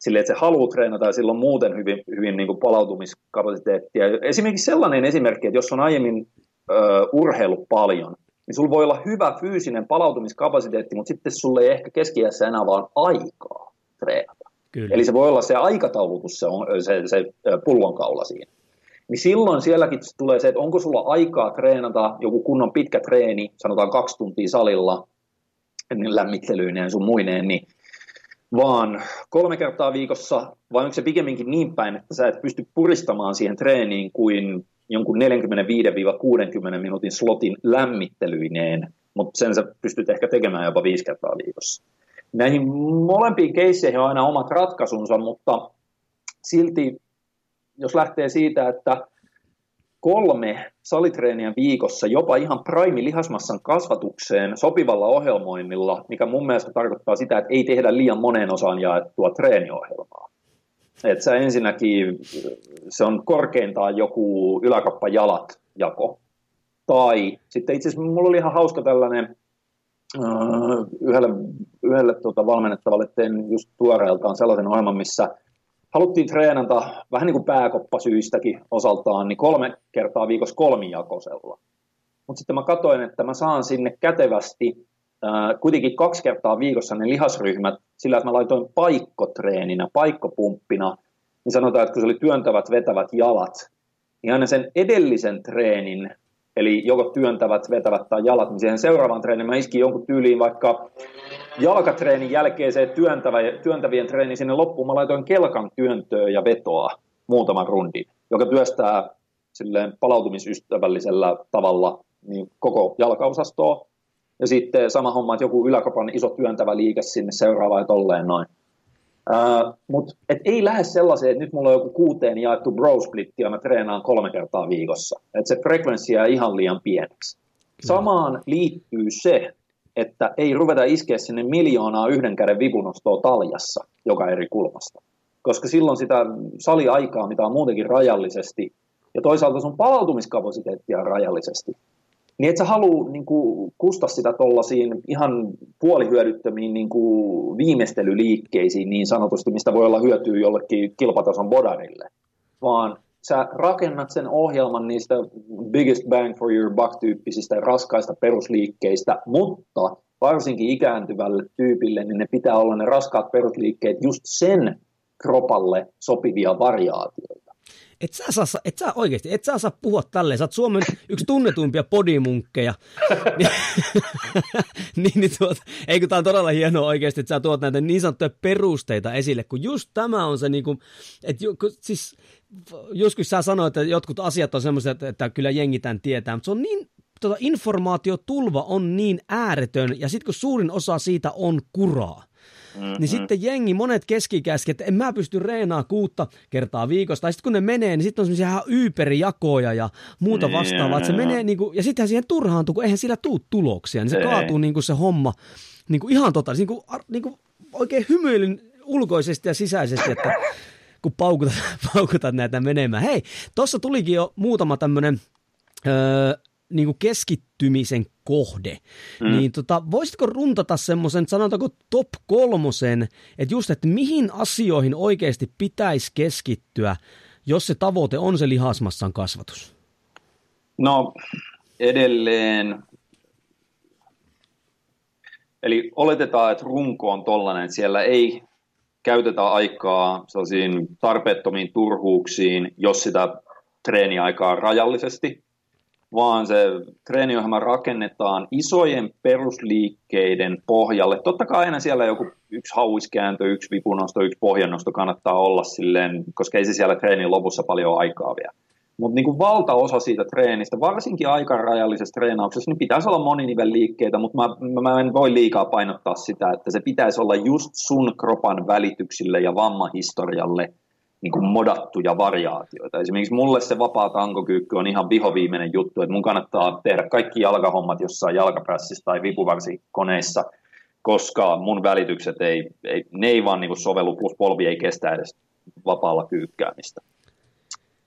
sille, että se haluaa treenata ja sillä on muuten hyvin, hyvin niin kuin palautumiskapasiteettia. Esimerkiksi sellainen esimerkki, että jos on aiemmin ö, urheilu paljon, niin sulla voi olla hyvä fyysinen palautumiskapasiteetti, mutta sitten sulle ei ehkä keskiässä enää vaan aikaa treenata. Kyllä. Eli se voi olla se aikataulutus, se, on, se, se pullonkaula siinä. Niin silloin sielläkin tulee se, että onko sulla aikaa treenata joku kunnon pitkä treeni, sanotaan kaksi tuntia salilla, niin lämmittelyineen sun muineen, niin vaan kolme kertaa viikossa, vai onko se pikemminkin niin päin, että sä et pysty puristamaan siihen treeniin kuin jonkun 45-60 minuutin slotin lämmittelyineen, mutta sen sä pystyt ehkä tekemään jopa viisi kertaa viikossa. Näihin molempiin keisseihin on aina omat ratkaisunsa, mutta silti jos lähtee siitä, että kolme salitreeniä viikossa, jopa ihan prime lihasmassan kasvatukseen sopivalla ohjelmoinnilla, mikä mun mielestä tarkoittaa sitä, että ei tehdä liian moneen osaan jaettua treeniohjelmaa. Et sä ensinnäkin, se on korkeintaan joku yläkappa jalat jako. Tai sitten itse asiassa mulla oli ihan hauska tällainen, uh, yhdelle, yhdelle tuota valmennettavalle tein just tuoreeltaan sellaisen ohjelman, missä haluttiin treenata vähän niin kuin pääkoppasyistäkin osaltaan, niin kolme kertaa viikossa kolmijakosella. Mutta sitten mä katsoin, että mä saan sinne kätevästi kuitenkin kaksi kertaa viikossa ne lihasryhmät sillä, että mä laitoin paikkotreeninä, paikkopumppina, niin sanotaan, että kun se oli työntävät, vetävät jalat, niin aina sen edellisen treenin eli joko työntävät, vetävät tai jalat, niin siihen seuraavaan treeniin mä iskin jonkun tyyliin vaikka jalkatreenin jälkeen se työntävä, työntävien treeni sinne loppuun, mä laitoin kelkan työntöä ja vetoa muutaman rundin, joka työstää silleen palautumisystävällisellä tavalla niin koko jalkaosastoa. Ja sitten sama homma, että joku yläkapan iso työntävä liike sinne seuraavaan ja tolleen noin. Uh, Mutta ei lähde sellaiseen, että nyt mulla on joku kuuteen jaettu bro splitti ja mä treenaan kolme kertaa viikossa. Että se frekvenssi jää ihan liian pieneksi. Samaan liittyy se, että ei ruveta iskeä sinne miljoonaa yhden käden vipunostoa taljassa joka eri kulmasta. Koska silloin sitä saliaikaa, mitä on muutenkin rajallisesti, ja toisaalta sun palautumiskapasiteettia rajallisesti, niin et sä halua niin kuin, kusta sitä tuollaisiin ihan puolihyödyttömiin niin kuin, viimeistelyliikkeisiin niin sanotusti, mistä voi olla hyötyä jollekin kilpatason bodarille, vaan sä rakennat sen ohjelman niistä biggest bang for your buck tyyppisistä raskaista perusliikkeistä, mutta varsinkin ikääntyvälle tyypille, niin ne pitää olla ne raskaat perusliikkeet just sen kropalle sopivia variaatioita et sä, saa, et sä oikeasti, et sä saa puhua tälleen. Sä oot Suomen yksi tunnetuimpia podimunkkeja. niin, niin tuot, eikö tää on todella hienoa oikeasti, että sä tuot näitä niin sanottuja perusteita esille, kun just tämä on se niin kuin, että siis joskus sä sanoit, että jotkut asiat on semmoiset, että, että kyllä jengi tämän tietää, mutta se on niin tota, informaatiotulva on niin ääretön, ja sitten kun suurin osa siitä on kuraa, Mm-hmm. Niin sitten jengi, monet keskikäsket, että en mä pysty reenaa kuutta kertaa viikosta. Ja sitten kun ne menee, niin sitten on semmoisia ihan yyperijakoja ja muuta niin, vastaavaa. Että se menee niinku, ja sittenhän siihen turhaantuu, kun eihän sillä tuu tuloksia. Niin se Ei. kaatuu niinku se homma niinku ihan tota, niinku, niinku oikein hymyilyn ulkoisesti ja sisäisesti, että kun paukutat, paukutat näitä menemään. Hei, tuossa tulikin jo muutama tämmöinen öö, niin kuin keskittymisen kohde, mm. niin tota, voisitko runtata semmoisen, sanotaanko top kolmosen, että just, että mihin asioihin oikeasti pitäisi keskittyä, jos se tavoite on se lihasmassan kasvatus? No edelleen, eli oletetaan, että runko on tollainen, että siellä ei käytetä aikaa sellaisiin tarpeettomiin turhuuksiin, jos sitä treeniaikaa rajallisesti, vaan se treeniohjelma rakennetaan isojen perusliikkeiden pohjalle. Totta kai aina siellä joku yksi hauiskääntö, yksi vipunosto, yksi pohjannosto kannattaa olla silleen, koska ei se siellä treenin lopussa paljon aikaa vielä. Mutta niin valtaosa siitä treenistä, varsinkin aikarajallisessa treenauksessa, niin pitäisi olla moninivel liikkeitä, mutta mä, mä en voi liikaa painottaa sitä, että se pitäisi olla just sun kropan välityksille ja vammahistorialle niin kuin modattuja variaatioita. Esimerkiksi mulle se vapaa tankokyykky on ihan vihoviimeinen juttu, että mun kannattaa tehdä kaikki jalkahommat jossain jalkaprässissä tai vipuvarsikoneissa, koska mun välitykset ei, ei ne ei vaan niin kuin sovellu, plus polvi ei kestä edes vapaalla kyykkäämistä.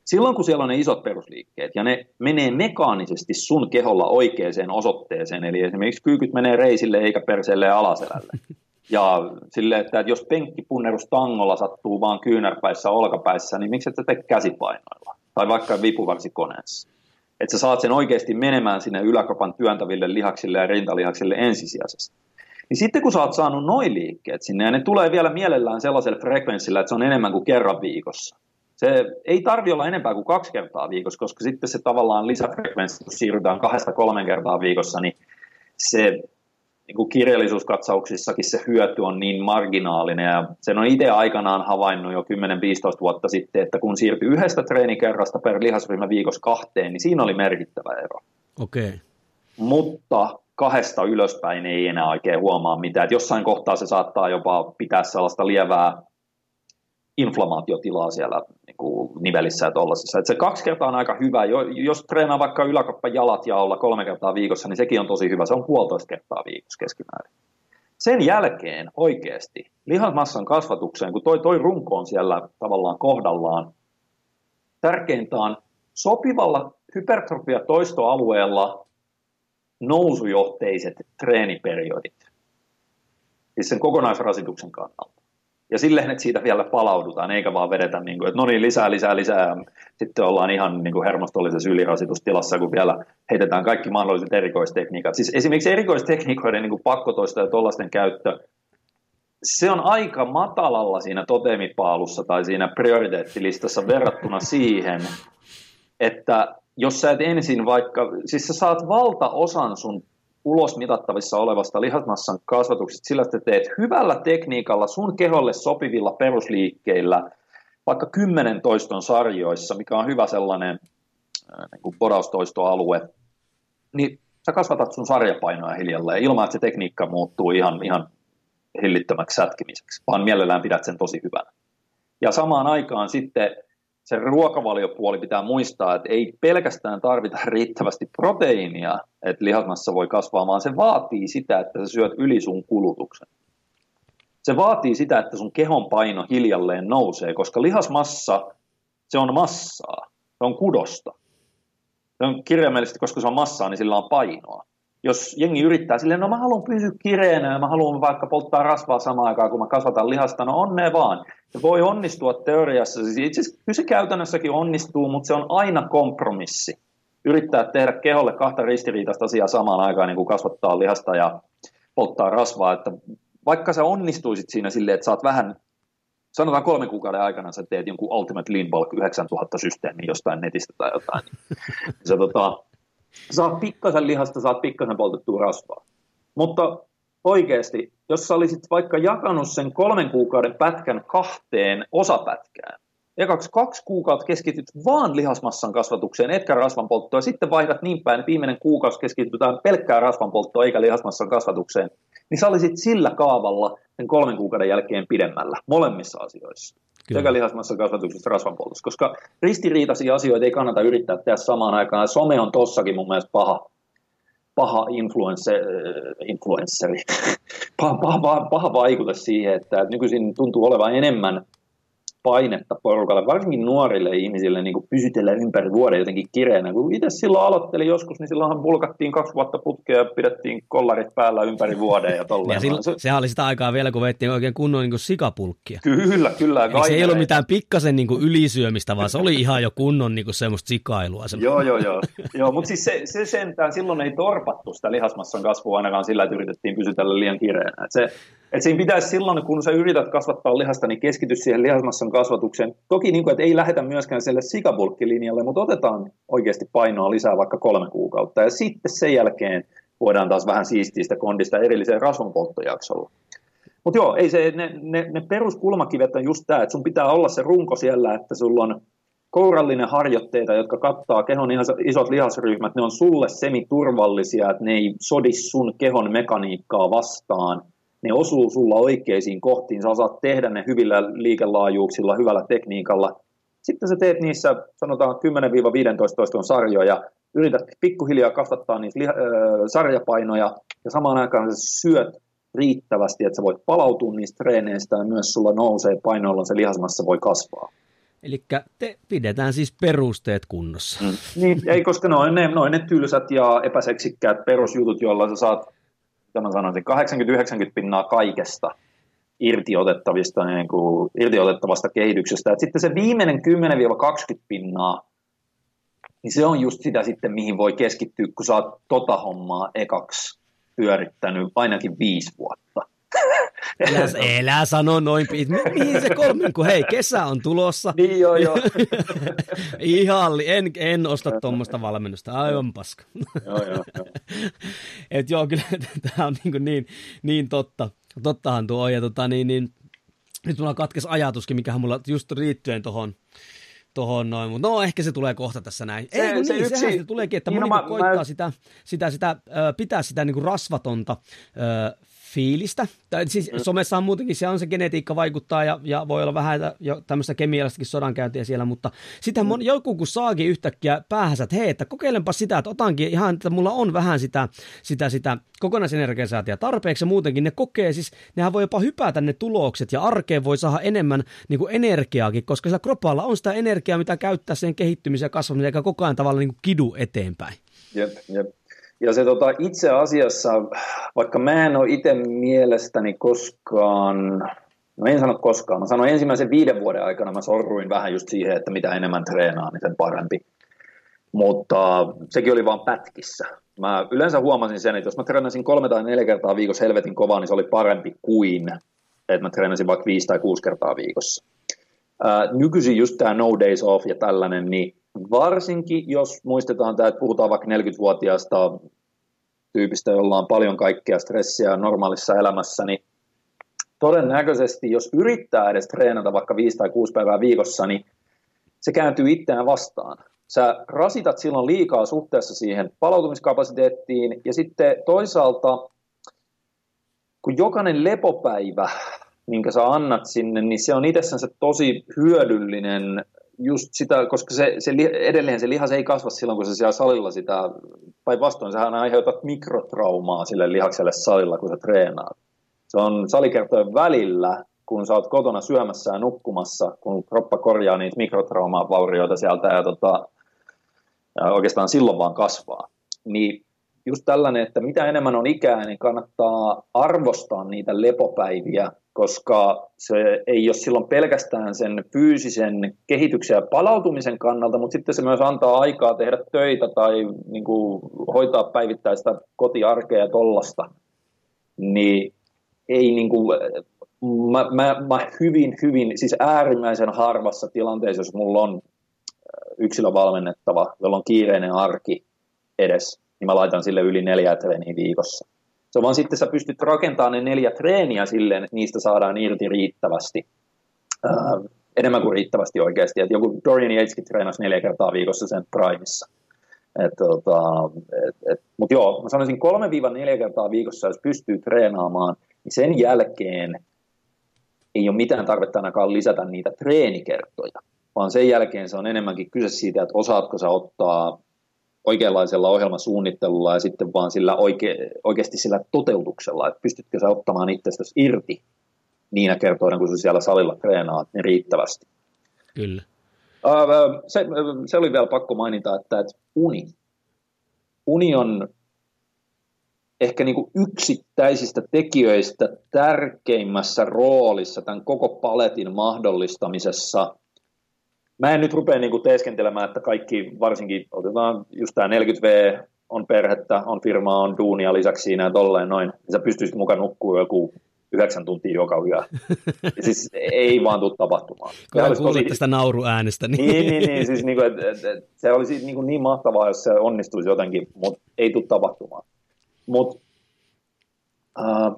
Silloin kun siellä on ne isot perusliikkeet ja ne menee mekaanisesti sun keholla oikeaan osoitteeseen, eli esimerkiksi kyykyt menee reisille eikä perseelle ja alaselälle, ja sille, että, jos penkkipunnerus tangolla sattuu vaan kyynärpäissä olkapäissä, niin miksi et sä tee käsipainoilla? Tai vaikka vipuvarsikoneessa. Että sä saat sen oikeasti menemään sinne yläkropan työntäville lihaksille ja rintalihaksille ensisijaisesti. Niin sitten kun sä oot saanut noin liikkeet sinne, ja ne tulee vielä mielellään sellaisella frekvenssillä, että se on enemmän kuin kerran viikossa. Se ei tarvi olla enempää kuin kaksi kertaa viikossa, koska sitten se tavallaan lisäfrekvenssi, kun siirrytään kahdesta kolmen kertaa viikossa, niin se niin kuin kirjallisuuskatsauksissakin se hyöty on niin marginaalinen ja sen on itse aikanaan havainnut jo 10-15 vuotta sitten, että kun siirtyi yhdestä treenikerrasta per lihasryhmä viikossa kahteen, niin siinä oli merkittävä ero. Okei. Okay. Mutta kahdesta ylöspäin ei enää oikein huomaa mitään. Että jossain kohtaa se saattaa jopa pitää sellaista lievää inflamaatiotilaa siellä niin kuin nivelissä ja tollasissa. Että se kaksi kertaa on aika hyvä. Jos treenaa vaikka yläkoppa jalat ja olla kolme kertaa viikossa, niin sekin on tosi hyvä. Se on puolitoista kertaa viikossa keskimäärin. Sen jälkeen oikeasti lihasmassan kasvatukseen, kun toi, toi runko on siellä tavallaan kohdallaan, tärkeintä on sopivalla hypertrofia-toistoalueella nousujohteiset treeniperiodit. Siis sen kokonaisrasituksen kannalta ja silleen, että siitä vielä palaudutaan, eikä vaan vedetä, niin kuin, että no niin, lisää, lisää, lisää, sitten ollaan ihan niin kuin hermostollisessa ylirasitustilassa, kun vielä heitetään kaikki mahdolliset erikoistekniikat. Siis esimerkiksi erikoistekniikoiden niin kuin pakkotoista ja tuollaisten käyttö, se on aika matalalla siinä totemipaalussa tai siinä prioriteettilistassa verrattuna siihen, että jos sä et ensin vaikka, siis sä saat valtaosan sun ulos mitattavissa olevasta lihasmassan kasvatuksesta sillä, että teet hyvällä tekniikalla sun keholle sopivilla perusliikkeillä, vaikka kymmenen toiston sarjoissa, mikä on hyvä sellainen niin kuin podaustoistoalue, niin sä kasvatat sun sarjapainoa hiljalleen ilman, että se tekniikka muuttuu ihan, ihan hillittömäksi sätkimiseksi, vaan mielellään pidät sen tosi hyvänä. Ja samaan aikaan sitten se ruokavaliopuoli pitää muistaa, että ei pelkästään tarvita riittävästi proteiinia, että lihasmassa voi kasvaa, vaan se vaatii sitä, että sä syöt yli sun kulutuksen. Se vaatii sitä, että sun kehon paino hiljalleen nousee, koska lihasmassa, se on massaa, se on kudosta. Se on kirjaimellisesti, koska se on massaa, niin sillä on painoa jos jengi yrittää silleen, no mä haluan pysyä kireänä ja mä haluan vaikka polttaa rasvaa samaan aikaan, kun mä kasvatan lihasta, no onnea vaan. Se voi onnistua teoriassa, siis itse asiassa käytännössäkin onnistuu, mutta se on aina kompromissi. Yrittää tehdä keholle kahta ristiriitaista asiaa samaan aikaan, niin kuin kasvattaa lihasta ja polttaa rasvaa, että vaikka sä onnistuisit siinä silleen, että saat vähän, sanotaan kolmen kuukauden aikana sä teet jonkun Ultimate Lean Bulk 9000 systeemiä jostain netistä tai jotain, niin se tota, saat pikkasen lihasta, saat pikkasen poltettua rasvaa. Mutta oikeasti, jos sä olisit vaikka jakanut sen kolmen kuukauden pätkän kahteen osapätkään, ekaksi kaksi kuukautta keskityt vaan lihasmassan kasvatukseen, etkä rasvanpolttoon, ja sitten vaihdat niin päin, että viimeinen kuukausi keskitytään pelkkää rasvanpolttoon eikä lihasmassan kasvatukseen, niin sä olisit sillä kaavalla sen kolmen kuukauden jälkeen pidemmällä molemmissa asioissa. Kyllä. sekä lihasmassa kasvatuksessa rasvanpoltossa, koska ristiriitaisia asioita ei kannata yrittää tehdä samaan aikaan. Some on tossakin mun mielestä paha, paha influencer, influenceri, paha, paha, paha vaikute siihen, että nykyisin tuntuu olevan enemmän painetta porukalle, varsinkin nuorille ihmisille niin kuin pysytellä ympäri vuoden jotenkin kireänä. Kun itse silloin aloittelin joskus, niin silloinhan pulkattiin kaksi vuotta putkea ja pidettiin kollarit päällä ympäri vuoden ja tolleen. Ja silloin, se, sehän oli sitä aikaa vielä, kun veittiin oikein kunnon niin kuin sikapulkkia. Kyllä, kyllä. Eli se ei ollut mitään pikkasen niin kuin ylisyömistä, vaan se oli ihan jo kunnon niin kuin semmoista sikailua. joo, joo, joo. joo mutta siis se, se sentään silloin ei torpattu sitä lihasmassan kasvua ainakaan sillä, että yritettiin pysytellä liian kireänä. Et se, Et siinä pitäisi silloin, kun sä yrität kasvattaa lihasta, niin keskity siihen lihasmassan kasvatukseen. Toki niin kuin, että ei lähetä myöskään sille sikabulkkilinjalle, mutta otetaan oikeasti painoa lisää vaikka kolme kuukautta. Ja sitten sen jälkeen voidaan taas vähän siistiä sitä kondista erilliseen rasvanpolttojaksolla. Mutta joo, ei se, ne, ne, ne peruskulmakivet on just tämä, että sun pitää olla se runko siellä, että sulla on kourallinen harjoitteita, jotka kattaa kehon isot lihasryhmät, ne on sulle semiturvallisia, että ne ei sodi sun kehon mekaniikkaa vastaan, ne osuu sulla oikeisiin kohtiin, sä osaat tehdä ne hyvillä liikelaajuuksilla, hyvällä tekniikalla. Sitten sä teet niissä, sanotaan 10-15 toiston sarjoja, yrität pikkuhiljaa kasvattaa niitä liha, äh, sarjapainoja, ja samaan aikaan sä syöt riittävästi, että sä voit palautua niistä treeneistä, ja myös sulla nousee painoilla, se lihasmassa voi kasvaa. Eli te pidetään siis perusteet kunnossa. Mm. Niin, ei, koska noin ne, noin ne tylsät ja epäseksikkäät perusjutut, joilla sä saat, mitä mä sanoisin, 80-90 pinnaa kaikesta irtiotettavista, niin kuin, irtiotettavasta kehityksestä. Et sitten se viimeinen 10-20 pinnaa, niin se on just sitä sitten, mihin voi keskittyä, kun sä oot tota hommaa ekaksi pyörittänyt ainakin viisi vuotta. Elä, elä sano noin, mihin se kolme, kun hei, kesä on tulossa. Niin joo, joo. Ihan, en, en osta tuommoista valmennusta, aivan paska. joo, joo, joo. Et joo, kyllä tämä on niin, niin, niin totta. Tottahan tuo on, ja tota, niin, niin, nyt mulla katkesi ajatuskin, mikä mulla just riittyen tuohon tuohon noin, mutta no ehkä se tulee kohta tässä näin. Se, Ei, kun se niin, yksi... sehän se tuleekin, että niin, moni no, mä, koittaa mä... sitä, sitä, sitä, pitää sitä niin kuin rasvatonta fiilistä. Tai siis mm. somessahan muutenkin se on se genetiikka vaikuttaa ja, ja voi olla vähän jo tämmöistä kemiallistakin sodankäyntiä siellä, mutta sitten mm. joku kun saakin yhtäkkiä päähänsä, että hei, että kokeilenpa sitä, että otankin ihan, että mulla on vähän sitä, sitä, sitä kokonaisenergiasäätiä tarpeeksi ja muutenkin ne kokee, siis nehän voi jopa hypätä ne tulokset ja arkeen voi saada enemmän niin kuin energiaakin, koska sillä kropalla on sitä energiaa, mitä käyttää sen kehittymiseen ja kasvamiseen, eikä koko ajan tavallaan niin kuin kidu eteenpäin. Jep, jep. Ja se tota, itse asiassa, vaikka mä en ole itse mielestäni koskaan, no en sano koskaan, mä sanoin ensimmäisen viiden vuoden aikana mä sorruin vähän just siihen, että mitä enemmän treenaa, niin sen parempi. Mutta sekin oli vaan pätkissä. Mä yleensä huomasin sen, että jos mä treenasin kolme tai neljä kertaa viikossa helvetin kovaa, niin se oli parempi kuin, että mä treenasin vaikka viisi tai kuusi kertaa viikossa. Ää, nykyisin just tämä no days off ja tällainen, niin Varsinkin, jos muistetaan tämä, että puhutaan vaikka 40-vuotiaasta tyypistä, jolla on paljon kaikkea stressiä normaalissa elämässä, niin todennäköisesti, jos yrittää edes treenata vaikka 5 tai 6 päivää viikossa, niin se kääntyy itseään vastaan. Sä rasitat silloin liikaa suhteessa siihen palautumiskapasiteettiin, ja sitten toisaalta, kun jokainen lepopäivä, minkä sä annat sinne, niin se on itsessänsä tosi hyödyllinen just sitä, koska se, se, edelleen se lihas ei kasva silloin, kun se siellä salilla sitä, päinvastoin sehän aiheutat mikrotraumaa sille lihakselle salilla, kun sä treenaat. Se on salikertojen välillä, kun sä oot kotona syömässä ja nukkumassa, kun kroppa korjaa niitä mikrotraumaa vaurioita sieltä ja, tota, ja oikeastaan silloin vaan kasvaa. Niin just tällainen, että mitä enemmän on ikää, niin kannattaa arvostaa niitä lepopäiviä, koska se ei ole silloin pelkästään sen fyysisen kehityksen ja palautumisen kannalta, mutta sitten se myös antaa aikaa tehdä töitä tai niin kuin, hoitaa päivittäistä kotiarkea ja tollasta. Niin ei niin kuin, mä, mä, mä hyvin, hyvin, siis äärimmäisen harvassa tilanteessa, jos mulla on yksilövalmennettava, jolla on kiireinen arki edes, niin mä laitan sille yli neljä treeniä viikossa. Se on vaan sitten sä pystyt rakentamaan ne neljä treeniä silleen, että niistä saadaan irti riittävästi. Äh, enemmän kuin riittävästi oikeasti. Et joku Dorian Yateskin treenasi neljä kertaa viikossa sen primissa. tota, Mutta joo, mä sanoisin 3-4 kertaa viikossa, jos pystyy treenaamaan, niin sen jälkeen ei ole mitään tarvetta ainakaan lisätä niitä treenikertoja, vaan sen jälkeen se on enemmänkin kyse siitä, että osaatko sä ottaa oikeanlaisella ohjelmasuunnittelulla ja sitten vaan sillä oike, oikeasti sillä toteutuksella, että pystytkö sä ottamaan itsestäsi irti niinä kertoina, kun sä siellä salilla treenaat, niin riittävästi. Kyllä. Se, se oli vielä pakko mainita, että, että uni. Uni on ehkä niin kuin yksittäisistä tekijöistä tärkeimmässä roolissa tämän koko paletin mahdollistamisessa – mä en nyt rupea niin teeskentelemään, että kaikki, varsinkin otetaan just tämä 40V, on perhettä, on firmaa, on duunia lisäksi siinä ja tolleen noin, niin sä pystyisit mukaan nukkua joku yhdeksän tuntia joka yö. siis ei vaan tule tapahtumaan. Kun tosi... tästä nauruäänestä. Niin, niin, niin, niin siis niin kuin, että, että, se olisi niin, kuin niin mahtavaa, jos se onnistuisi jotenkin, mutta ei tule tapahtumaan. Mutta äh,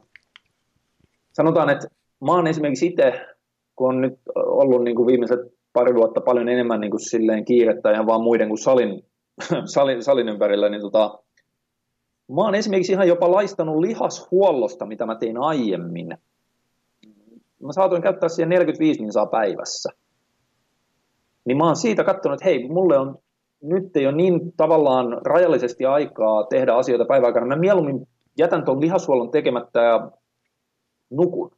sanotaan, että mä oon esimerkiksi itse, kun on nyt ollut niin kuin viimeiset pari vuotta paljon enemmän niin kuin silleen kiirettä ihan vaan muiden kuin salin, salin, salin ympärillä, niin tota, Mä oon esimerkiksi ihan jopa laistanut lihashuollosta, mitä mä tein aiemmin. Mä saatoin käyttää siihen 45 minsaa päivässä. Niin mä oon siitä katsonut, että hei, mulle on nyt ei ole niin tavallaan rajallisesti aikaa tehdä asioita päiväaikana. Mä mieluummin jätän tuon lihashuollon tekemättä ja nukun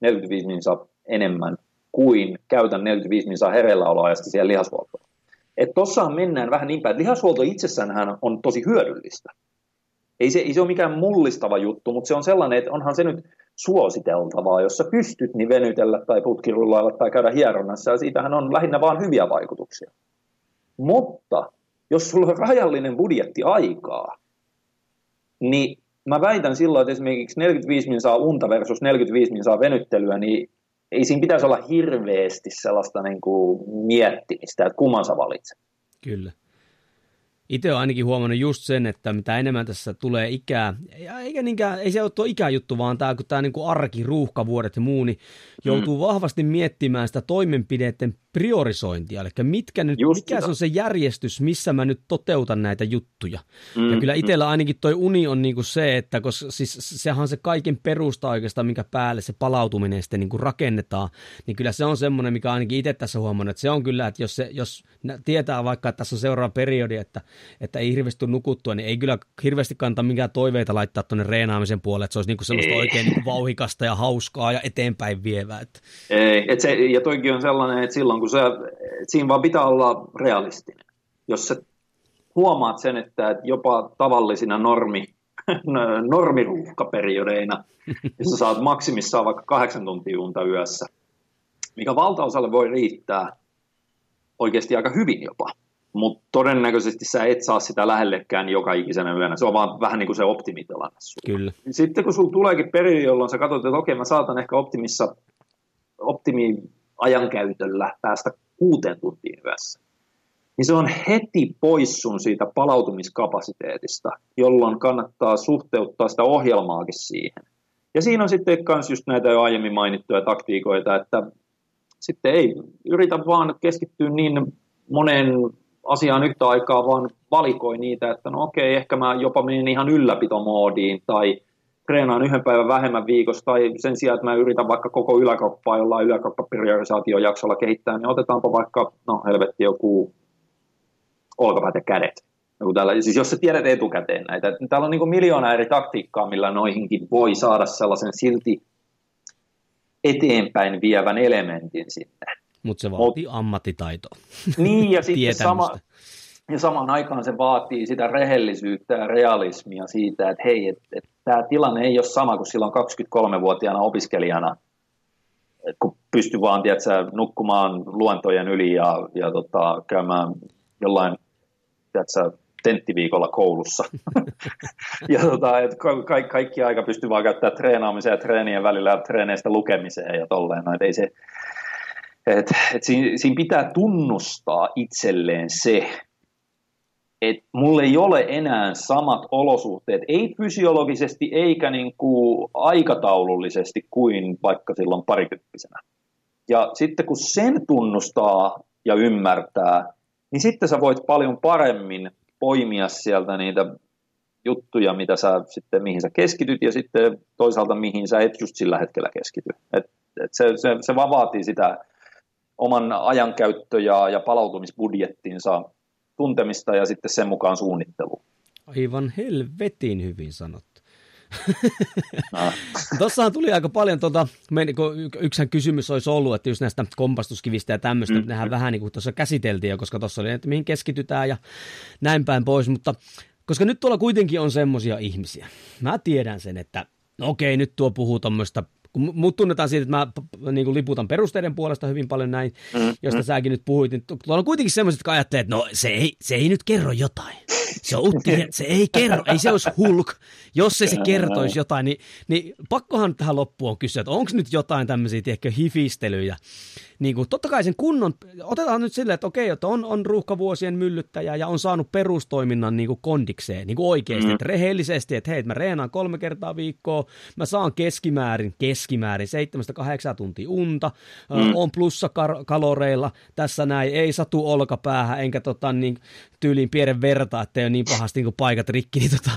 45 minsaa enemmän kuin käytän 45 minsaa hereilläoloajasta siellä lihashuoltoon. Että tossahan mennään vähän niin päin, että lihashuolto itsessään on tosi hyödyllistä. Ei se, ei se ole mikään mullistava juttu, mutta se on sellainen, että onhan se nyt suositeltavaa, jos sä pystyt niin venytellä tai putkirullailla tai käydä hieronnassa, ja siitähän on lähinnä vain hyviä vaikutuksia. Mutta jos sulla on rajallinen budjetti aikaa, niin mä väitän silloin, että esimerkiksi 45 min saa unta versus 45 min saa venyttelyä, niin ei siinä pitäisi olla hirveästi sellaista niin kuin miettimistä, että kumman sä valitset. Kyllä itse olen ainakin huomannut just sen, että mitä enemmän tässä tulee ikää, eikä niinkään, ei se ole tuo ikäjuttu, vaan tämä, kun tämä niin arki, ruuhkavuodet ja muu, niin joutuu mm. vahvasti miettimään sitä toimenpideiden priorisointia, eli mitkä nyt, mikä se on se järjestys, missä mä nyt toteutan näitä juttuja. Mm, ja kyllä mm. itsellä ainakin toi uni on niinku se, että koska siis sehän on se kaiken perusta oikeastaan, minkä päälle se palautuminen sitten niinku rakennetaan, niin kyllä se on semmoinen, mikä ainakin itse tässä huomannut, että se on kyllä, että jos, se, jos tietää vaikka, että tässä on seuraava periodi, että, että ei hirveästi nukuttua, niin ei kyllä hirveästi kannata minkään toiveita laittaa tuonne reenaamisen puolelle, että se olisi niinku semmoista ei. oikein niinku vauhikasta ja hauskaa ja eteenpäin vievää. Että. Ei, et se, ja toikin on sellainen, että silloin kun kun se, siinä vaan pitää olla realistinen. Jos sä huomaat sen, että jopa tavallisina normi, normiruuhkaperiodeina, jossa saat maksimissaan vaikka kahdeksan tuntia unta yössä, mikä valtaosalle voi riittää oikeasti aika hyvin jopa, mutta todennäköisesti sä et saa sitä lähellekään joka ikisenä yönä. Se on vaan vähän niin kuin se optimitilanne. Kyllä. Sitten kun sulla tuleekin periodi, jolloin sä katsot, että okei, mä saatan ehkä optimissa, optimi ajankäytöllä päästä kuuteen tuntiin yössä, niin se on heti pois sun siitä palautumiskapasiteetista, jolloin kannattaa suhteuttaa sitä ohjelmaakin siihen. Ja siinä on sitten myös just näitä jo aiemmin mainittuja taktiikoita, että sitten ei yritä vaan keskittyä niin moneen asiaan yhtä aikaa, vaan valikoi niitä, että no okei, ehkä mä jopa menen ihan ylläpitomoodiin tai treenaan yhden päivän vähemmän viikossa, tai sen sijaan, että mä yritän vaikka koko yläkroppaa jollain yläkroppapriorisaatiojaksolla kehittää, niin otetaanpa vaikka, no helvetti, joku olkapäät ja kädet. Joku tällä, siis jos sä tiedät etukäteen näitä, että täällä on niin miljoona eri taktiikkaa, millä noihinkin voi saada sellaisen silti eteenpäin vievän elementin sinne. Mutta se vaatii Mut, ammattitaitoa. Niin, ja sitten sama, ja samaan aikaan se vaatii sitä rehellisyyttä ja realismia siitä, että hei, että et, tämä tilanne ei ole sama kuin silloin 23-vuotiaana opiskelijana, et kun pystyy vaan tiedätkö, nukkumaan luentojen yli ja, ja tota, käymään jollain tiedätkö, tenttiviikolla koulussa. ja tota, et ka- kaikki aika pystyy vaan käyttämään treenaamiseen ja treenien välillä ja treeneistä lukemiseen ja tolleen. No, et ei se, et, et siinä, siinä pitää tunnustaa itselleen se, että mulla ei ole enää samat olosuhteet, ei fysiologisesti eikä niin kuin aikataulullisesti kuin vaikka silloin parikymppisenä. Ja sitten kun sen tunnustaa ja ymmärtää, niin sitten sä voit paljon paremmin poimia sieltä niitä juttuja, mitä sä sitten, mihin sä keskityt ja sitten toisaalta mihin sä et just sillä hetkellä keskity. Et, et se, se, se vaan vaatii sitä oman ajankäyttö- ja, ja palautumisbudjettinsa tuntemista ja sitten sen mukaan suunnittelu. Aivan helvetin hyvin sanottu. No. Tuossahan tuli aika paljon, tuota, yksihän kysymys olisi ollut, että just näistä kompastuskivistä ja tämmöistä, mm. nehän vähän niin kuin tuossa käsiteltiin jo, koska tuossa oli, että mihin keskitytään ja näin päin pois, mutta koska nyt tuolla kuitenkin on semmoisia ihmisiä. Mä tiedän sen, että no okei, nyt tuo puhuu tuommoista kun mut tunnetaan siitä, että mä niin kuin liputan perusteiden puolesta hyvin paljon näin, mm, josta mm. säkin nyt puhuit, niin tuolla on kuitenkin semmoiset, jotka ajattelee, että no se ei, se ei nyt kerro jotain. Se on utti, se ei kerro, ei se olisi hulk. Jos ei se kertoisi jotain, niin, niin pakkohan tähän loppuun kysyä, että onko nyt jotain tämmöisiä, tiedätkö, hifistelyjä, niin kuin, totta kai sen kunnon, otetaan nyt silleen, että okei, että on, on ruuhkavuosien myllyttäjä ja on saanut perustoiminnan niin kuin kondikseen, niin kuin oikeasti, mm. että rehellisesti, että hei, mä reenaan kolme kertaa viikkoa, mä saan keskimäärin, keskimäärin 7-8 tuntia unta, mm. on plussakaloreilla, tässä näin, ei satu olkapäähän, enkä tota, niin, tyyliin pienen verta, että ei ole niin pahasti niin kuin paikat rikki, niin tota,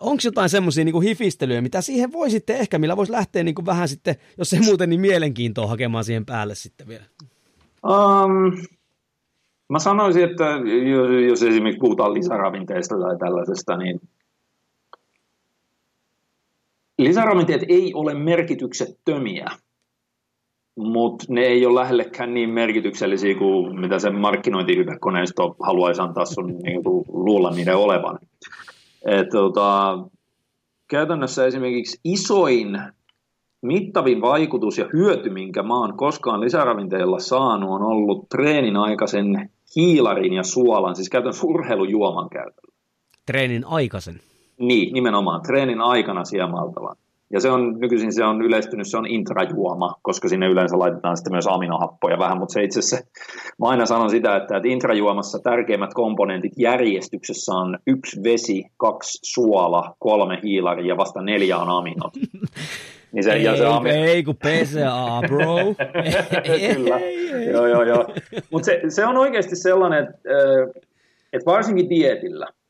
onko jotain semmoisia niin hifistelyjä, mitä siihen voi sitten ehkä, millä voisi lähteä niin kuin vähän sitten, jos ei muuten, niin mielenkiintoa hakemaan siihen päälle sitten vielä? Um, mä sanoisin, että jos, jos esimerkiksi puhutaan lisäravinteista tai tällaisesta, niin lisäravinteet ei ole merkityksettömiä, mutta ne ei ole lähellekään niin merkityksellisiä kuin mitä se markkinointihypekoneisto haluaisi antaa sun niin kuin, luulla niiden olevan. Et, tota, käytännössä esimerkiksi isoin mittavin vaikutus ja hyöty, minkä mä oon koskaan lisäravinteilla saanut, on ollut treenin aikaisen hiilarin ja suolan, siis käytännössä urheilujuoman käytöllä. Treenin aikaisen? Niin, nimenomaan. Treenin aikana siemaltavan. Ja se on, nykyisin se on yleistynyt, se on intrajuoma, koska sinne yleensä laitetaan sitten myös aminohappoja vähän, mutta se itse asiassa, mä aina sanon sitä, että, että intrajuomassa tärkeimmät komponentit järjestyksessä on yksi vesi, kaksi suola, kolme hiilari ja vasta neljä on aminot. Niin se, ei, ja se ami... ei, kun PCA, bro. Kyllä, joo, joo, joo. Mutta se, se on oikeasti sellainen, että, että varsinkin dietillä –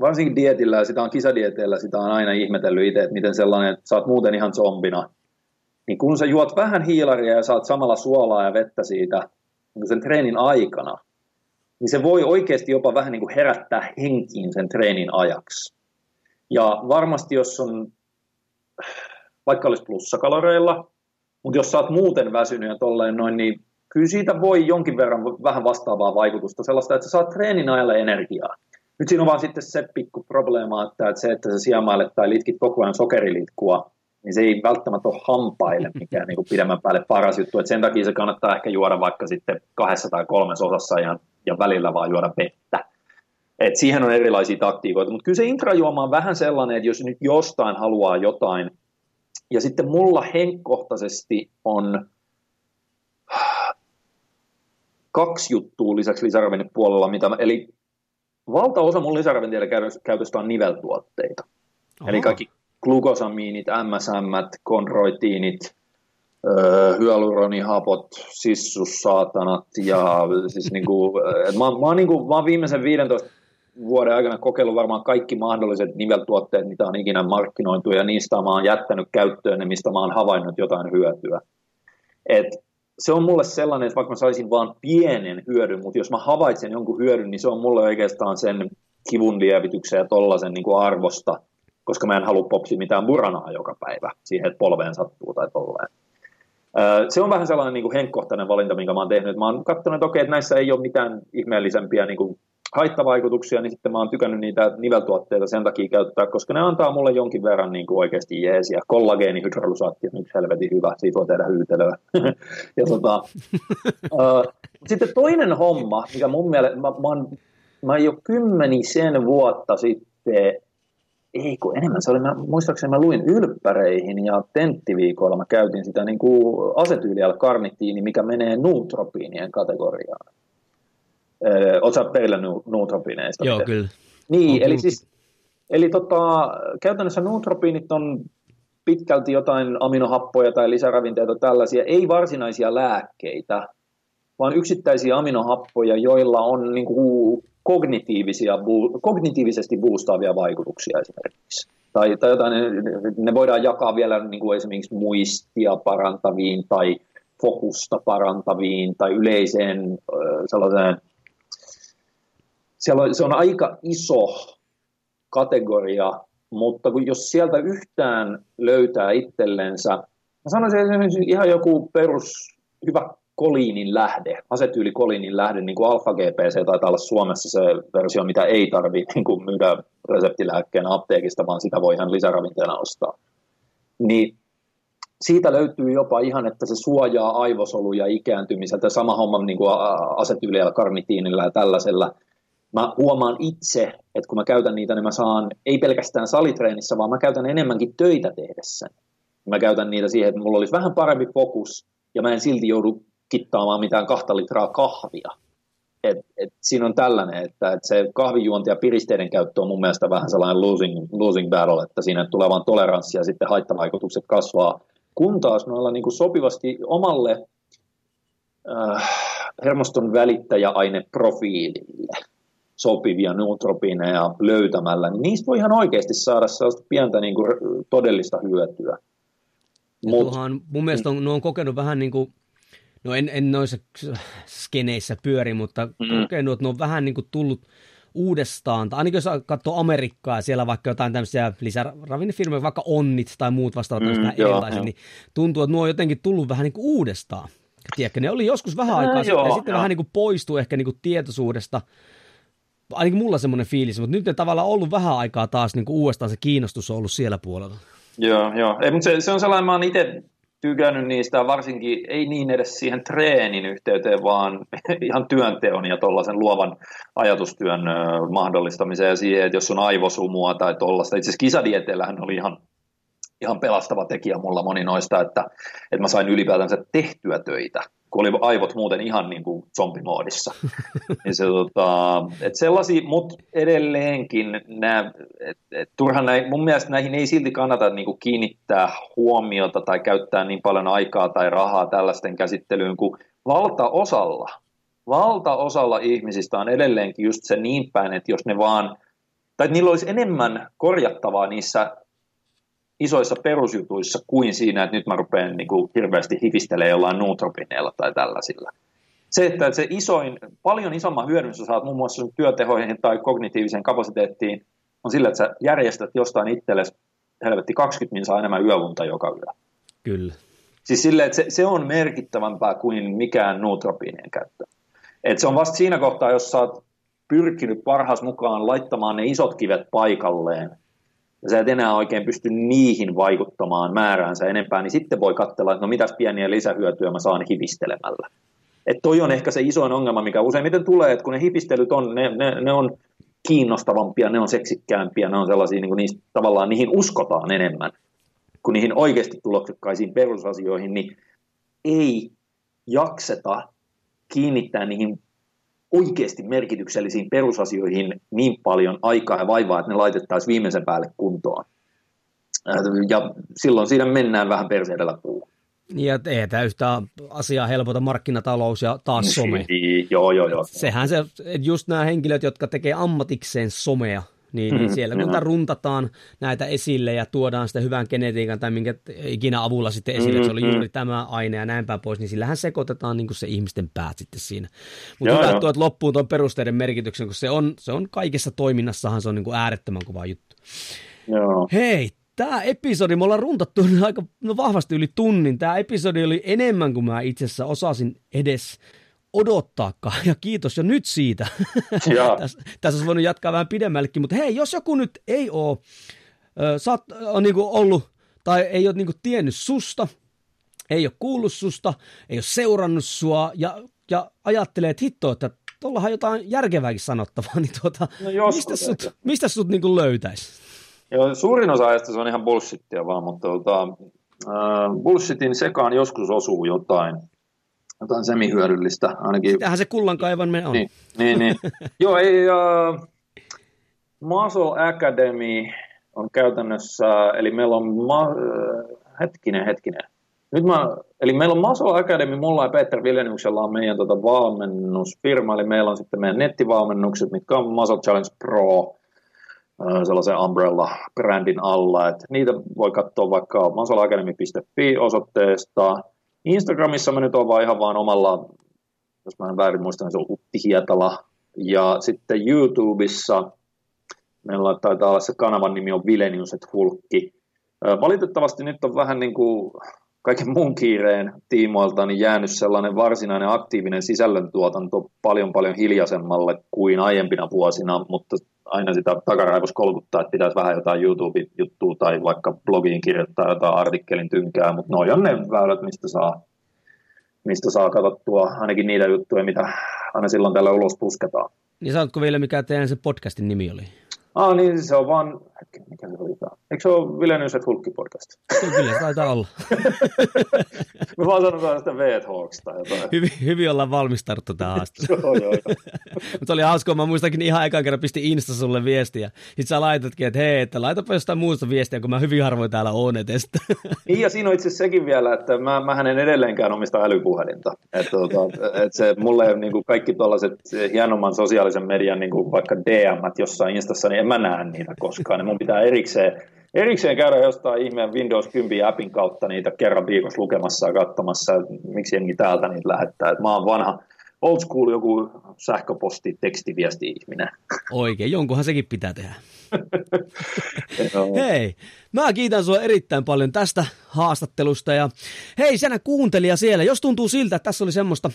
varsinkin dietillä ja sitä on kisadieteillä, sitä on aina ihmetellyt itse, että miten sellainen, että sä oot muuten ihan zombina. Niin kun sä juot vähän hiilaria ja saat samalla suolaa ja vettä siitä niin sen treenin aikana, niin se voi oikeasti jopa vähän niin kuin herättää henkiin sen treenin ajaksi. Ja varmasti jos on, vaikka olisi plussakaloreilla, mutta jos sä oot muuten väsynyt ja tolleen noin, niin kyllä siitä voi jonkin verran vähän vastaavaa vaikutusta, sellaista, että sä saat treenin ajalle energiaa. Nyt siinä on vaan sitten se pikku probleema, että, se, että sä sijamailet tai litkit koko ajan sokerilitkua, niin se ei välttämättä ole hampaille mikään niin kuin pidemmän päälle paras juttu. että sen takia se kannattaa ehkä juoda vaikka sitten kahdessa tai kolmessa osassa ja, ja välillä vaan juoda vettä. Et siihen on erilaisia taktiikoita, mutta kyllä se intrajuoma on vähän sellainen, että jos nyt jostain haluaa jotain, ja sitten mulla henkkohtaisesti on kaksi juttua lisäksi lisäravinnepuolella, mitä mä, eli valtaosa mun lisäravinteiden käytöstä on niveltuotteita. Aha. Eli kaikki glukosamiinit, MSM, konroitiinit, öö, hyaluronihapot, sissussaatanat ja siis niinku, et mä, mä, oon niinku, mä oon viimeisen 15 vuoden aikana kokeillut varmaan kaikki mahdolliset niveltuotteet, mitä on ikinä markkinointu, ja niistä mä oon jättänyt käyttöön ne, mistä mä oon havainnut jotain hyötyä. Et se on mulle sellainen, että vaikka mä saisin vain pienen hyödyn, mutta jos mä havaitsen jonkun hyödyn, niin se on mulle oikeastaan sen kivun lievityksen ja tollasen niin kuin arvosta, koska mä en halua popsia mitään buranaa joka päivä siihen, että polveen sattuu tai tolleen. Se on vähän sellainen niin kuin henkkohtainen valinta, minkä mä oon tehnyt. Mä oon katsonut, että okei, että näissä ei ole mitään ihmeellisempiä niin kuin haittavaikutuksia, niin sitten mä oon tykännyt niitä niveltuotteita sen takia käyttää, koska ne antaa mulle jonkin verran niin kuin oikeasti jeesiä. Kollageenihydrolysaatti on yksi helvetin hyvä, siitä voi tehdä hyytelöä. ja tota, uh, sitten toinen homma, mikä mun mielestä, mä, mä, oon, mä jo kymmenisen vuotta sitten, ei kun enemmän, se oli, mä, muistaakseni mä luin ylppäreihin ja tenttiviikoilla mä käytin sitä niin kuin asetyylialla karnittiini, mikä menee nuutropiinien kategoriaan. Oletko perillä nootropineista? Joo, miten? kyllä. Niin, eli siis Eli tota, käytännössä nootropiinit on pitkälti jotain aminohappoja tai lisäravinteita tällaisia, ei varsinaisia lääkkeitä, vaan yksittäisiä aminohappoja, joilla on niin kuin kognitiivisia, kognitiivisesti boostaavia vaikutuksia esimerkiksi. Tai, tai jotain, ne voidaan jakaa vielä niin kuin esimerkiksi muistia parantaviin tai fokusta parantaviin tai yleiseen sellaiseen siellä on, se on aika iso kategoria, mutta kun jos sieltä yhtään löytää itsellensä, mä sanoisin esimerkiksi ihan joku perus hyvä koliinin lähde, asetyylikoliinin lähde, niin kuin alfa-GPC taitaa olla Suomessa se versio, mitä ei tarvitse niin myydä reseptilääkkeenä apteekista, vaan sitä voi ihan lisäravinteena ostaa. Niin siitä löytyy jopa ihan, että se suojaa aivosoluja ikääntymiseltä. Sama homma niin kuin asetyyliä karnitiinilla ja tällaisella. Mä huomaan itse, että kun mä käytän niitä, niin mä saan ei pelkästään salitreenissä, vaan mä käytän enemmänkin töitä tehdessä. Mä käytän niitä siihen, että mulla olisi vähän parempi fokus ja mä en silti joudu kittaamaan mitään kahta litraa kahvia. Et, et siinä on tällainen, että et se kahvijuonti ja piristeiden käyttö on mun mielestä vähän sellainen losing, losing battle, että siinä tulee vaan toleranssi ja sitten haittavaikutukset kasvaa. Kun taas noilla niin kuin sopivasti omalle äh, hermoston välittäjäaineprofiilille sopivia nootropineja löytämällä, niin niistä voi ihan oikeasti saada sellaista pientä niin kuin, todellista hyötyä. Mut, Tuohan, mun mielestä on, ne on kokenut vähän niin kuin no en, en noissa skeneissä pyöri, mutta mm. kokenut, että ne on vähän niin kuin tullut uudestaan, tai ainakin jos katsoo Amerikkaa ja siellä vaikka jotain tämmöisiä lisäravinnefirmoja, vaikka Onnit tai muut vastaavat mm, erilaiset, niin tuntuu, että nuo on jotenkin tullut vähän niin kuin uudestaan. Tiedätkö, ne oli joskus vähän aikaa äh, sitten, joo, ja sitten joo. vähän niin kuin poistui ehkä niin kuin tietoisuudesta, ainakin mulla semmoinen fiilis, mutta nyt ne tavallaan ollut vähän aikaa taas niin kuin uudestaan se kiinnostus on ollut siellä puolella. Joo, joo. Ei, mutta se, se on sellainen, mä oon itse tykännyt niistä, varsinkin ei niin edes siihen treenin yhteyteen, vaan ihan työnteon ja tuollaisen luovan ajatustyön mahdollistamiseen ja siihen, että jos on aivosumua tai tuollaista. Itse asiassa kisadieteellähän oli ihan, ihan pelastava tekijä mulla moni noista, että, että mä sain ylipäätänsä tehtyä töitä kun oli aivot muuten ihan niin kuin zombimoodissa. niin se, tota, et sellaisia, mutta edelleenkin nämä, et, et, turhan näin, mun mielestä näihin ei silti kannata niin kuin kiinnittää huomiota tai käyttää niin paljon aikaa tai rahaa tällaisten käsittelyyn, kun valtaosalla, valtaosalla ihmisistä on edelleenkin just se niin päin, että jos ne vaan, tai niillä olisi enemmän korjattavaa niissä isoissa perusjutuissa kuin siinä, että nyt mä rupean niin kuin hirveästi hivistelemään jollain nootropineilla tai tällaisilla. Se, että se isoin, paljon isomman hyödyn sä saat muun muassa työtehoihin tai kognitiiviseen kapasiteettiin, on sillä, että sä järjestät jostain itsellesi helvetti 20 min saa enemmän yövunta joka yö. Kyllä. Siis sille, että se, se on merkittävämpää kuin mikään nootropiinien käyttö. Et se on vasta siinä kohtaa, jos sä oot pyrkinyt parhaas mukaan laittamaan ne isot kivet paikalleen – ja sä et enää oikein pysty niihin vaikuttamaan määräänsä enempää, niin sitten voi katsella, että no mitäs pieniä lisähyötyä mä saan hivistelemällä. Että toi on ehkä se isoin ongelma, mikä useimmiten tulee, että kun ne hivistelyt on, ne, ne, ne on kiinnostavampia, ne on seksikkäämpiä, ne on sellaisia, niin kuin niistä, tavallaan niihin uskotaan enemmän, kun niihin oikeasti tuloksekkaisiin perusasioihin, niin ei jakseta kiinnittää niihin oikeasti merkityksellisiin perusasioihin niin paljon aikaa ja vaivaa, että ne laitettaisiin viimeisen päälle kuntoon. Äh, ja silloin siinä mennään vähän perseedellä puuhun. Ja ei tämä yhtä asiaa helpota markkinatalous ja taas some. Niin, joo, joo, joo. Sehän se, just nämä henkilöt, jotka tekee ammatikseen somea, niin, niin siellä kun mm-hmm. runtataan näitä esille ja tuodaan sitä hyvän genetiikan tai minkä ikinä avulla sitten esille, mm-hmm. että se oli mm-hmm. juuri tämä aine ja näin päin pois, niin sillähän sekoitetaan niin kuin se ihmisten päät sitten siinä. Mutta hyvä, että tuot loppuun tuon perusteiden merkityksen, kun se on, se on kaikessa toiminnassahan se on niin kuin äärettömän kova juttu. Joo. Hei, tämä episodi, me ollaan runtattu aika no vahvasti yli tunnin. Tämä episodi oli enemmän kuin mä itse asiassa osasin edes odottaakaan, ja kiitos jo nyt siitä. tässä, tässä olisi voinut jatkaa vähän pidemmällekin, mutta hei, jos joku nyt ei ole, sä oot, on niinku ollut, tai ei ole niinku tiennyt susta, ei ole kuullut susta, ei ole seurannut sua, ja, ja ajattelee, että hitto, että tuollahan jotain järkevääkin sanottavaa, niin tuota, no mistä sut, mistä sut niinku löytäisi? Joo, suurin osa ajasta se on ihan bullshittia vaan, mutta tuota, äh, bullshitin sekaan joskus osuu jotain jotain semihyödyllistä ainakin. Sitähän se kullankaivaminen on. Niin, niin, niin. Joo, ei, uh, Muscle Academy on käytännössä, eli meillä on, ma, uh, hetkinen, hetkinen. Nyt mä, eli meillä on Muscle Academy, mulla ja Peter Viljanyksellä on meidän tota valmennusfirma, eli meillä on sitten meidän nettivalmennukset, mitkä on Muscle Challenge Pro, sellaisen umbrella-brändin alla. Et niitä voi katsoa vaikka muscleacademy.fi osoitteesta, Instagramissa mä nyt on vaan ihan vaan omalla, jos mä en väärin muista, niin se on Utti Hietala. Ja sitten YouTubessa meillä taitaa olla se kanavan nimi on Vilenius et Hulkki. Valitettavasti nyt on vähän niin kuin kaiken muun kiireen tiimoilta niin jäänyt sellainen varsinainen aktiivinen sisällöntuotanto paljon paljon hiljaisemmalle kuin aiempina vuosina, mutta aina sitä takaraivos kolkuttaa, että pitäisi vähän jotain YouTube-juttua tai vaikka blogiin kirjoittaa jotain artikkelin tynkää, mutta noin on ne väylät, mistä saa, mistä saa katsottua ainakin niitä juttuja, mitä aina silloin tällä ulos pusketaan. Niin saatko vielä, mikä teidän se podcastin nimi oli? Ah niin, se on vaan, hetki, mikä se oli tämä? Eikö se ole Ville Nyyset Hulkki podcast? Kyllä, se taitaa olla. Me vaan sanotaan sitä Hawks tai jotain. Hyvin, hyvin ollaan valmistarttu tähän haastatteluun. joo, joo. Mutta oli hauskaa, mä muistakin ihan ekan kerran pisti Insta sulle viestiä. Sitten sä laitatkin, että hei, että laitapa jostain muusta viestiä, kun mä hyvin harvoin täällä oon etestä. niin ja siinä on itse sekin vielä, että mä, mä en edelleenkään omista älypuhelinta. Että tota, et se, mulle niin kuin kaikki tuollaiset hienomman sosiaalisen median, niin kuin vaikka DM jossain Instassa, niin en mä näe niitä koskaan. Mun pitää erikseen, erikseen käydä jostain ihmeen Windows 10 appin kautta niitä kerran viikossa lukemassa ja katsomassa, että miksi jengi täältä niitä lähettää. Et mä oon vanha, old school joku sähköposti, tekstiviesti ihminen. Oikein, jonkunhan sekin pitää tehdä. hei, mä kiitän sua erittäin paljon tästä haastattelusta ja hei, senä kuuntelija siellä, jos tuntuu siltä, että tässä oli semmoista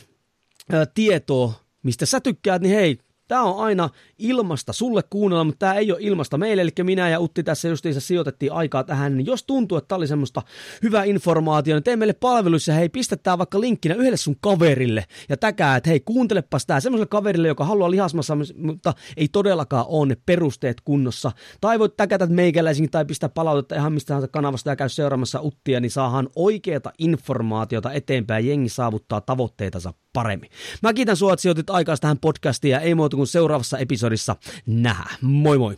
ää, tietoa, mistä sä tykkäät, niin hei, Tämä on aina ilmasta sulle kuunnella, mutta tämä ei ole ilmasta meille, eli minä ja Utti tässä justiinsa sijoitettiin aikaa tähän, niin jos tuntuu, että tämä oli semmoista hyvää informaatiota, niin tee meille palveluissa, hei, pistä tämä vaikka linkkinä yhdelle sun kaverille, ja täkää, että hei, kuuntelepas tämä semmoiselle kaverille, joka haluaa lihasmassa, mutta ei todellakaan ole ne perusteet kunnossa, tai voit täkätä meikäläisin tai pistää palautetta ihan mistä tahansa kanavasta ja käy seuraamassa Uttia, niin saahan oikeata informaatiota eteenpäin, jengi saavuttaa tavoitteitansa paremmin. Mä kiitän sua, että sijoitit aikaa tähän podcastiin ja ei muuta kuin seuraavassa episodissa nähdään. Moi moi!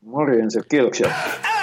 Morjens ja kiitoksia.